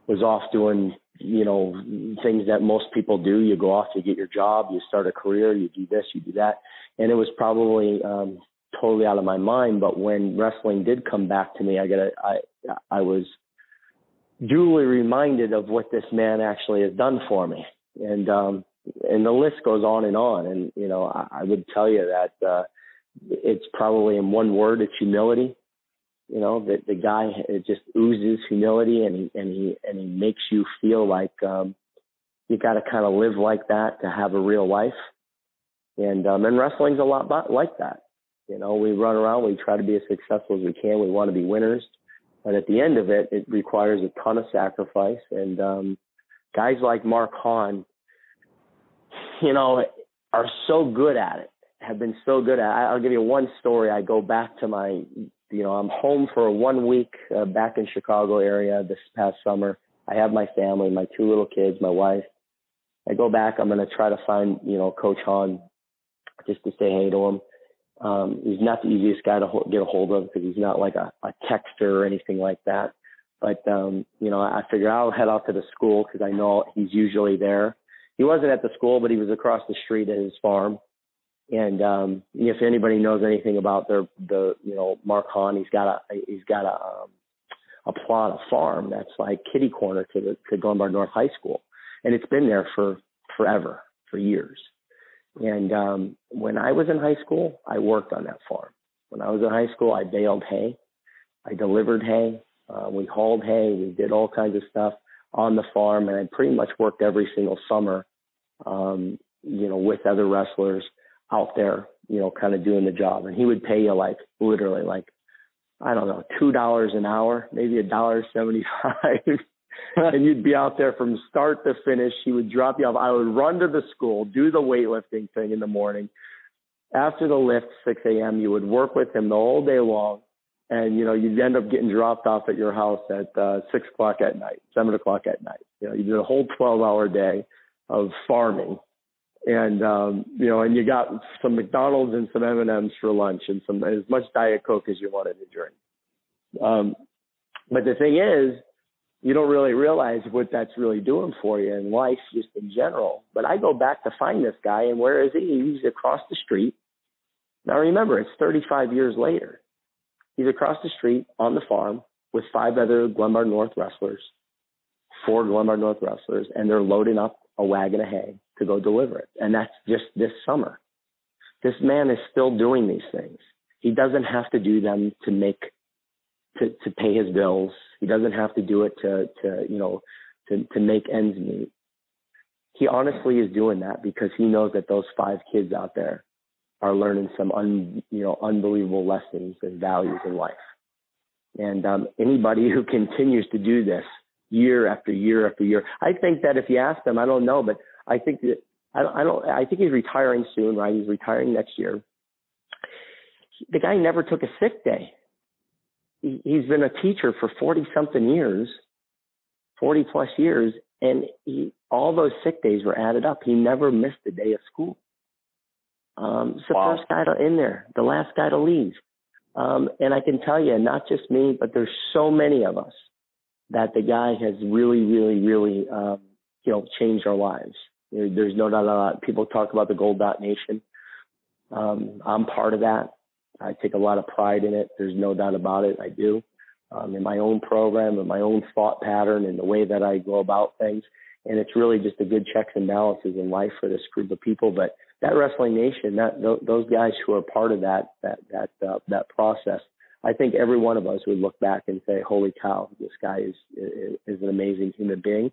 was off doing you know things that most people do. You go off, you get your job, you start a career, you do this, you do that, and it was probably um, totally out of my mind. But when wrestling did come back to me, I got I I was duly reminded of what this man actually has done for me. And um and the list goes on and on. And you know, I, I would tell you that uh it's probably in one word, it's humility. You know, the the guy it just oozes humility and he and he and he makes you feel like um you got to kind of live like that to have a real life. And um and wrestling's a lot like that. You know, we run around, we try to be as successful as we can, we want to be winners but at the end of it, it requires a ton of sacrifice. And um, guys like Mark Hahn, you know, are so good at it, have been so good at it. I'll give you one story. I go back to my, you know, I'm home for one week uh, back in Chicago area this past summer. I have my family, my two little kids, my wife. I go back. I'm going to try to find, you know, Coach Hahn just to say hey to him. Um, he's not the easiest guy to ho- get a hold of because he's not like a, a texter or anything like that. But um, you know, I figure I'll head out to the school because I know he's usually there. He wasn't at the school, but he was across the street at his farm. And um, if anybody knows anything about their the you know Mark Hahn, he's got a he's got a um, a plot, a farm that's like kitty corner to the to Glenbard North High School, and it's been there for forever, for years. And um, when I was in high school, I worked on that farm. When I was in high school, I baled hay, I delivered hay, uh, we hauled hay, we did all kinds of stuff on the farm, and I pretty much worked every single summer, um, you know, with other wrestlers out there, you know, kind of doing the job. And he would pay you like literally like I don't know, two dollars an hour, maybe a dollar seventy five and you'd be out there from start to finish. He would drop you off. I would run to the school, do the weightlifting thing in the morning. After the lift, 6 a.m., you would work with him the whole day long. And, you know, you'd end up getting dropped off at your house at uh, 6 o'clock at night, 7 o'clock at night. You know, you did a whole 12 hour day of farming. And, um, you know, and you got some McDonald's and some M&Ms for lunch and some, as much Diet Coke as you wanted to drink. Um, but the thing is, you don't really realize what that's really doing for you in life just in general. But I go back to find this guy and where is he? He's across the street. Now remember, it's 35 years later. He's across the street on the farm with five other Glenbard North wrestlers, four Glenbard North wrestlers, and they're loading up a wagon of hay to go deliver it. And that's just this summer. This man is still doing these things. He doesn't have to do them to make to to pay his bills. He doesn't have to do it to to you know to to make ends meet. He honestly is doing that because he knows that those five kids out there are learning some un, you know unbelievable lessons and values in life. And um, anybody who continues to do this year after year after year, I think that if you ask them, I don't know, but I think that I don't, I don't I think he's retiring soon, right? He's retiring next year. The guy never took a sick day. He, he's been a teacher for 40 something years, 40 plus years, and he, all those sick days were added up. He never missed a day of school. Um, it's the wow. first guy to in there, the last guy to leave. Um, and I can tell you, not just me, but there's so many of us that the guy has really, really, really, um, you know, changed our lives. There's no doubt about it. People talk about the Gold Dot Nation. Um, I'm part of that. I take a lot of pride in it. There's no doubt about it. I do. Um, in my own program, in my own thought pattern, and the way that I go about things. And it's really just a good checks and balances in life for this group of people. But that Wrestling Nation, that those guys who are part of that that that uh, that process, I think every one of us would look back and say, "Holy cow, this guy is is, is an amazing human being,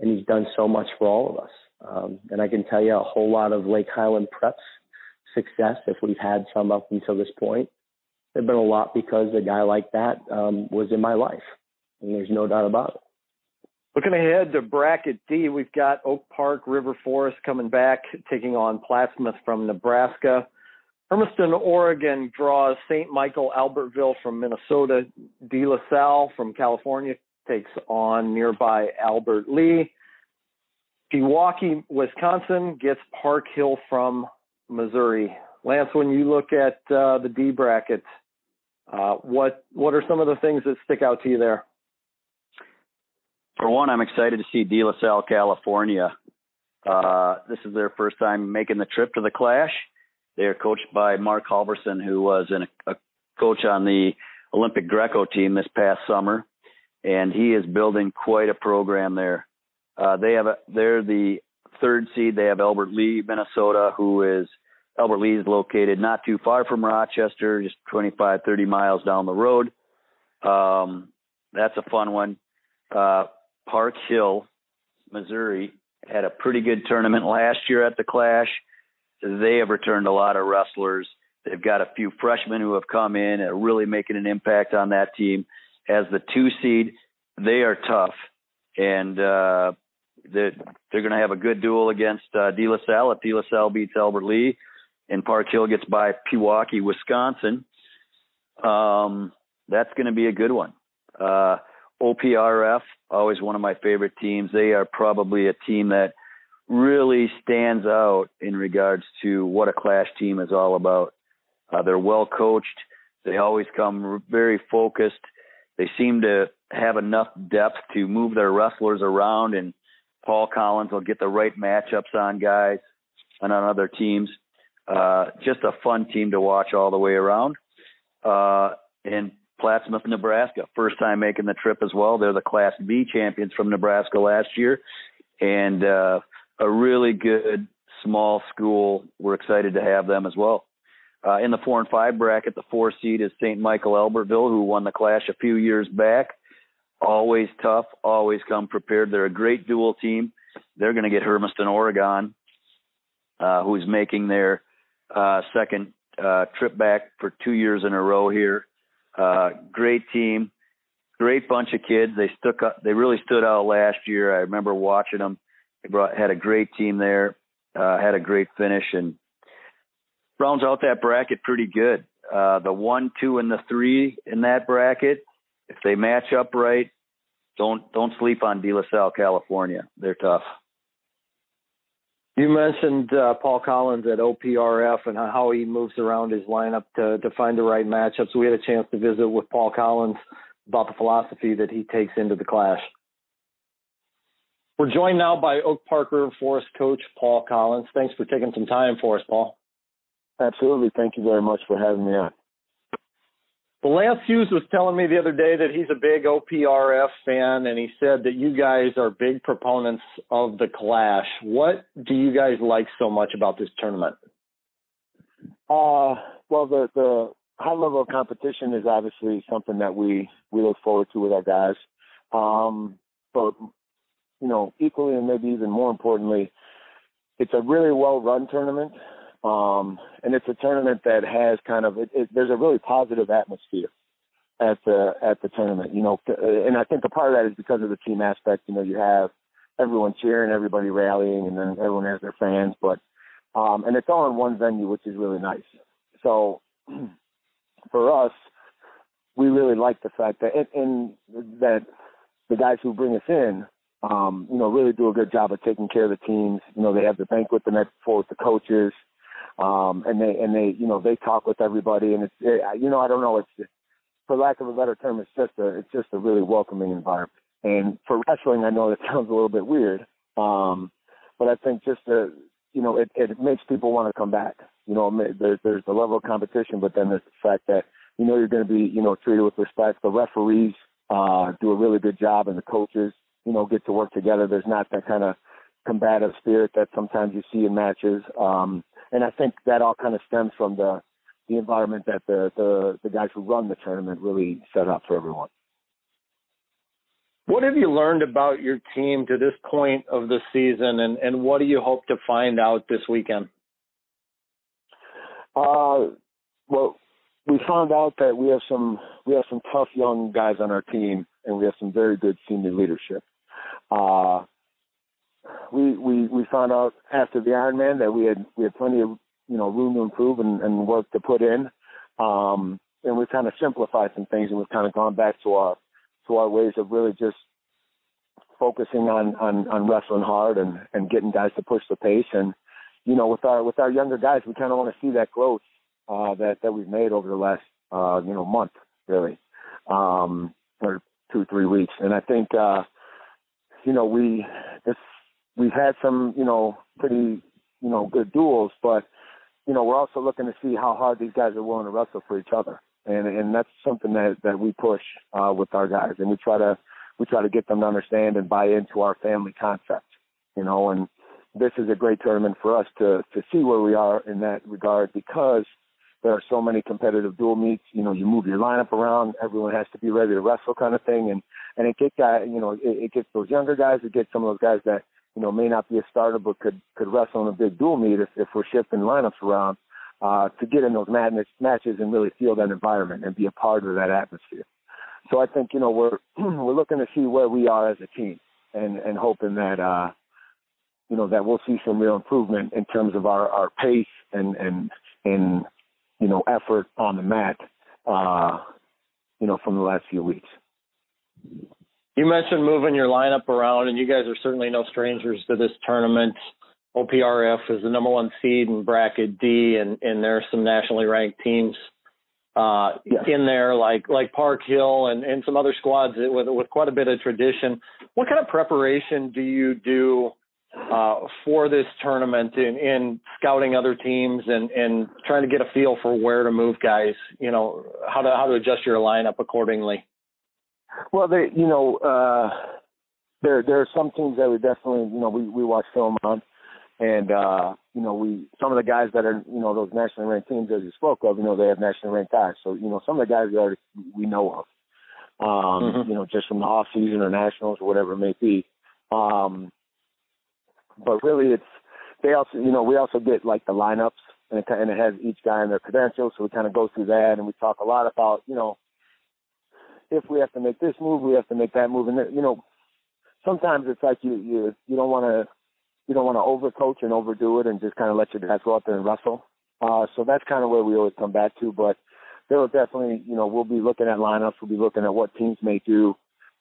and he's done so much for all of us." Um, and I can tell you a whole lot of Lake Highland Preps success, if we've had some up until this point, there's been a lot because a guy like that um, was in my life, and there's no doubt about it. Looking ahead to bracket D, we've got Oak Park River Forest coming back, taking on Plattsmouth from Nebraska. Hermiston, Oregon draws St. Michael Albertville from Minnesota. De La Salle from California takes on nearby Albert Lea. Pewaukee, Wisconsin gets Park Hill from Missouri. Lance, when you look at uh, the D bracket, uh, what what are some of the things that stick out to you there? For one, I'm excited to see De La Salle, California. Uh, this is their first time making the trip to the Clash. They are coached by Mark Halverson, who was a coach on the Olympic Greco team this past summer, and he is building quite a program there. Uh, they have a, they're the third seed. They have Albert Lea, Minnesota, who is Albert Lea is located not too far from Rochester, just 25, 30 miles down the road. Um, that's a fun one. Uh, Park Hill, Missouri, had a pretty good tournament last year at the Clash. They have returned a lot of wrestlers. They've got a few freshmen who have come in and really making an impact on that team. As the two seed, they are tough, and uh, they're, they're going to have a good duel against uh, De La Salle. If De La Salle beats Albert Lea, and Park Hill gets by Pewaukee, Wisconsin, um, that's going to be a good one. Uh, OPRF, always one of my favorite teams. They are probably a team that really stands out in regards to what a clash team is all about. Uh, they're well coached. They always come very focused. They seem to have enough depth to move their wrestlers around, and Paul Collins will get the right matchups on guys and on other teams. Uh, just a fun team to watch all the way around. Uh, and Plattsmouth, Nebraska. First time making the trip as well. They're the Class B champions from Nebraska last year, and uh, a really good small school. We're excited to have them as well. Uh, in the four and five bracket, the four seed is St. Michael Albertville, who won the Clash a few years back. Always tough, always come prepared. They're a great dual team. They're going to get Hermiston, Oregon, uh, who's making their uh, second uh, trip back for two years in a row here. Uh, great team, great bunch of kids. They stuck up. They really stood out last year. I remember watching them. They brought had a great team there. Uh, had a great finish and rounds out that bracket pretty good. Uh, the one, two, and the three in that bracket, if they match up right, don't don't sleep on De La Salle, California. They're tough. You mentioned uh, Paul Collins at OPRF and how he moves around his lineup to, to find the right matchups. We had a chance to visit with Paul Collins about the philosophy that he takes into the clash. We're joined now by Oak Park River Forest coach Paul Collins. Thanks for taking some time for us, Paul. Absolutely. Thank you very much for having me on. Lance Hughes was telling me the other day that he's a big OPRF fan, and he said that you guys are big proponents of the Clash. What do you guys like so much about this tournament? Uh, well, the the high level of competition is obviously something that we we look forward to with our guys. Um, but you know, equally and maybe even more importantly, it's a really well run tournament. Um, and it's a tournament that has kind of it, it, there's a really positive atmosphere at the at the tournament. You know, and I think a part of that is because of the team aspect. You know, you have everyone cheering, everybody rallying, and then everyone has their fans. But um, and it's all in one venue, which is really nice. So for us, we really like the fact that and, and that the guys who bring us in, um, you know, really do a good job of taking care of the teams. You know, they have the banquet the night before with the coaches, um, and they and they you know they talk with everybody, and it's it, you know I don't know it's for lack of a better term, it's just a it's just a really welcoming environment. And for wrestling, I know that sounds a little bit weird, um, but I think just the you know it, it makes people want to come back. You know, there's there's the level of competition, but then there's the fact that you know you're going to be you know treated with respect. The referees uh, do a really good job, and the coaches you know get to work together. There's not that kind of combative spirit that sometimes you see in matches, um, and I think that all kind of stems from the the environment that the, the, the guys who run the tournament really set up for everyone. What have you learned about your team to this point of the season, and, and what do you hope to find out this weekend? Uh, well, we found out that we have some we have some tough young guys on our team, and we have some very good senior leadership. Uh, we we we found out after the Ironman that we had we had plenty of you know room to improve and, and work to put in. Um, and we've kind of simplified some things, and we've kind of gone back to our to our ways of really just focusing on on, on wrestling hard and and getting guys to push the pace. And you know, with our with our younger guys, we kind of want to see that growth uh, that that we've made over the last uh, you know month, really, um, or two three weeks. And I think uh, you know we it's we've had some you know pretty you know good duels, but you know, we're also looking to see how hard these guys are willing to wrestle for each other, and and that's something that that we push uh, with our guys, and we try to we try to get them to understand and buy into our family concept, you know, and this is a great tournament for us to to see where we are in that regard because there are so many competitive dual meets. You know, you move your lineup around, everyone has to be ready to wrestle, kind of thing, and and it gets guys, you know, it, it gets those younger guys, it gets some of those guys that you know, may not be a starter, but could could wrestle in a big dual meet if, if we're shifting lineups around uh, to get in those madness matches and really feel that environment and be a part of that atmosphere. So I think you know we're we're looking to see where we are as a team and and hoping that uh, you know that we'll see some real improvement in terms of our our pace and and and you know effort on the mat. Uh, you know, from the last few weeks. You mentioned moving your lineup around, and you guys are certainly no strangers to this tournament. OPRF is the number one seed in bracket D, and, and there are some nationally ranked teams uh, yes. in there, like like Park Hill and, and some other squads with with quite a bit of tradition. What kind of preparation do you do uh, for this tournament in, in scouting other teams and, and trying to get a feel for where to move guys? You know how to how to adjust your lineup accordingly. Well, they, you know, uh, there there are some teams that we definitely, you know, we we watch film on, and uh, you know, we some of the guys that are, you know, those nationally ranked teams as you spoke of, you know, they have nationally ranked guys. So you know, some of the guys we already we know of, um, mm-hmm. you know, just from the off season or nationals or whatever it may be. Um, but really, it's they also, you know, we also get like the lineups and it, and it has each guy and their credentials, so we kind of go through that and we talk a lot about, you know if we have to make this move, we have to make that move. And you know, sometimes it's like you you you don't want to you don't want to overcoach and overdo it and just kind of let your guys go out there and wrestle. Uh, so that's kind of where we always come back to. But there will definitely, you know, we'll be looking at lineups. We'll be looking at what teams may do,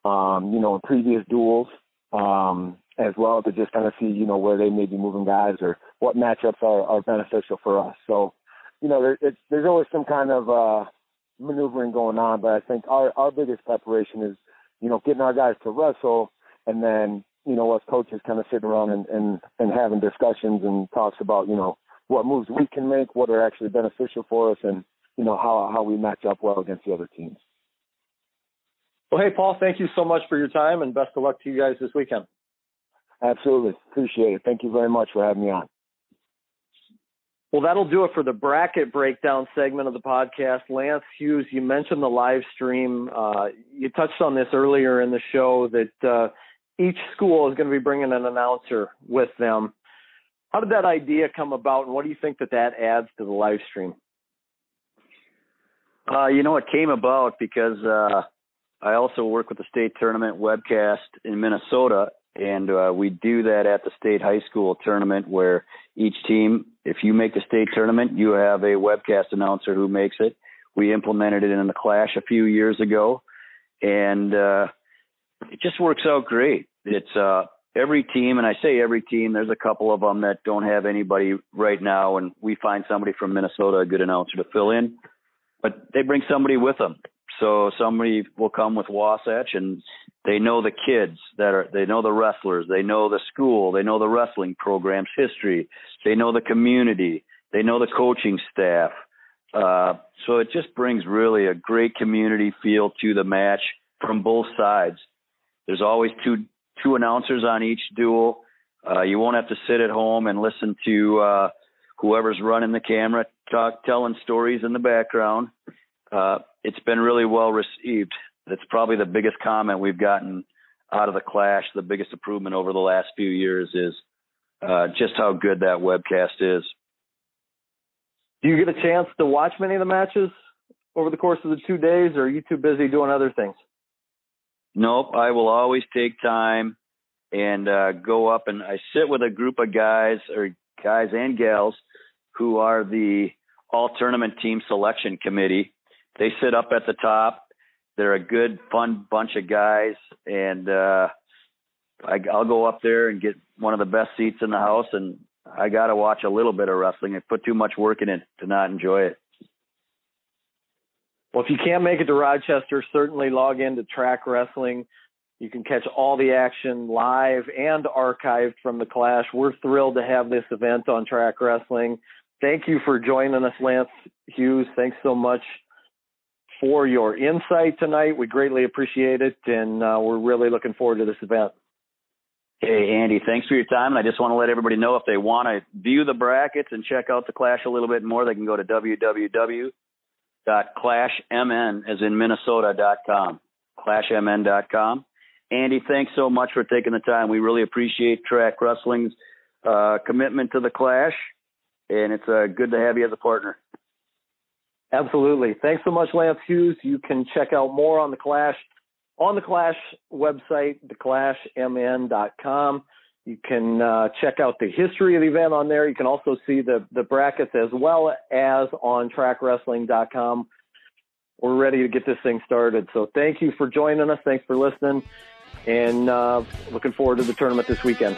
um, you know, in previous duels, um, as well to just kind of see, you know, where they may be moving guys or what matchups are, are beneficial for us. So, you know, there, it's, there's always some kind of, uh, maneuvering going on, but I think our our biggest preparation is, you know, getting our guys to wrestle, and then you know us coaches kind of sitting around and and, and having discussions and talks about you know what moves we can make, what are actually beneficial for us, and you know how how we match up well against the other teams. Well, hey Paul, thank you so much for your time, and best of luck to you guys this weekend. Absolutely, appreciate it. Thank you very much for having me on. Well, that'll do it for the bracket breakdown segment of the podcast. Lance Hughes, you mentioned the live stream. Uh, you touched on this earlier in the show that uh, each school is going to be bringing an announcer with them. How did that idea come about, and what do you think that that adds to the live stream? Uh, you know, it came about because uh, I also work with the state tournament webcast in Minnesota, and uh, we do that at the state high school tournament where each team, if you make the state tournament, you have a webcast announcer who makes it. We implemented it in the Clash a few years ago, and uh, it just works out great. It's uh, every team, and I say every team. There's a couple of them that don't have anybody right now, and we find somebody from Minnesota, a good announcer to fill in. But they bring somebody with them. So somebody will come with Wasatch and they know the kids that are, they know the wrestlers, they know the school, they know the wrestling program's history, they know the community, they know the coaching staff. Uh, so it just brings really a great community feel to the match from both sides. There's always two, two announcers on each duel. Uh, you won't have to sit at home and listen to, uh, whoever's running the camera talk, telling stories in the background. Uh, it's been really well received. That's probably the biggest comment we've gotten out of the clash. The biggest improvement over the last few years is uh, just how good that webcast is. Do you get a chance to watch many of the matches over the course of the two days, or are you too busy doing other things? Nope, I will always take time and uh, go up and I sit with a group of guys or guys and gals who are the all tournament team selection committee they sit up at the top. They're a good, fun bunch of guys, and uh, I, I'll go up there and get one of the best seats in the house, and I got to watch a little bit of wrestling. I put too much work in it to not enjoy it. Well, if you can't make it to Rochester, certainly log into Track Wrestling. You can catch all the action live and archived from the Clash. We're thrilled to have this event on Track Wrestling. Thank you for joining us, Lance Hughes. Thanks so much for your insight tonight. We greatly appreciate it, and uh, we're really looking forward to this event. Hey, Andy, thanks for your time. And I just want to let everybody know if they want to view the brackets and check out the Clash a little bit more, they can go to www.clashmn, as in Minnesota.com, clashmn.com. Andy, thanks so much for taking the time. We really appreciate Track Wrestling's uh, commitment to the Clash, and it's uh, good to have you as a partner. Absolutely. Thanks so much, Lance Hughes. You can check out more on the Clash on the Clash website, theclashmn.com. You can uh, check out the history of the event on there. You can also see the, the brackets as well as on trackwrestling.com. We're ready to get this thing started. So thank you for joining us. Thanks for listening. And uh, looking forward to the tournament this weekend.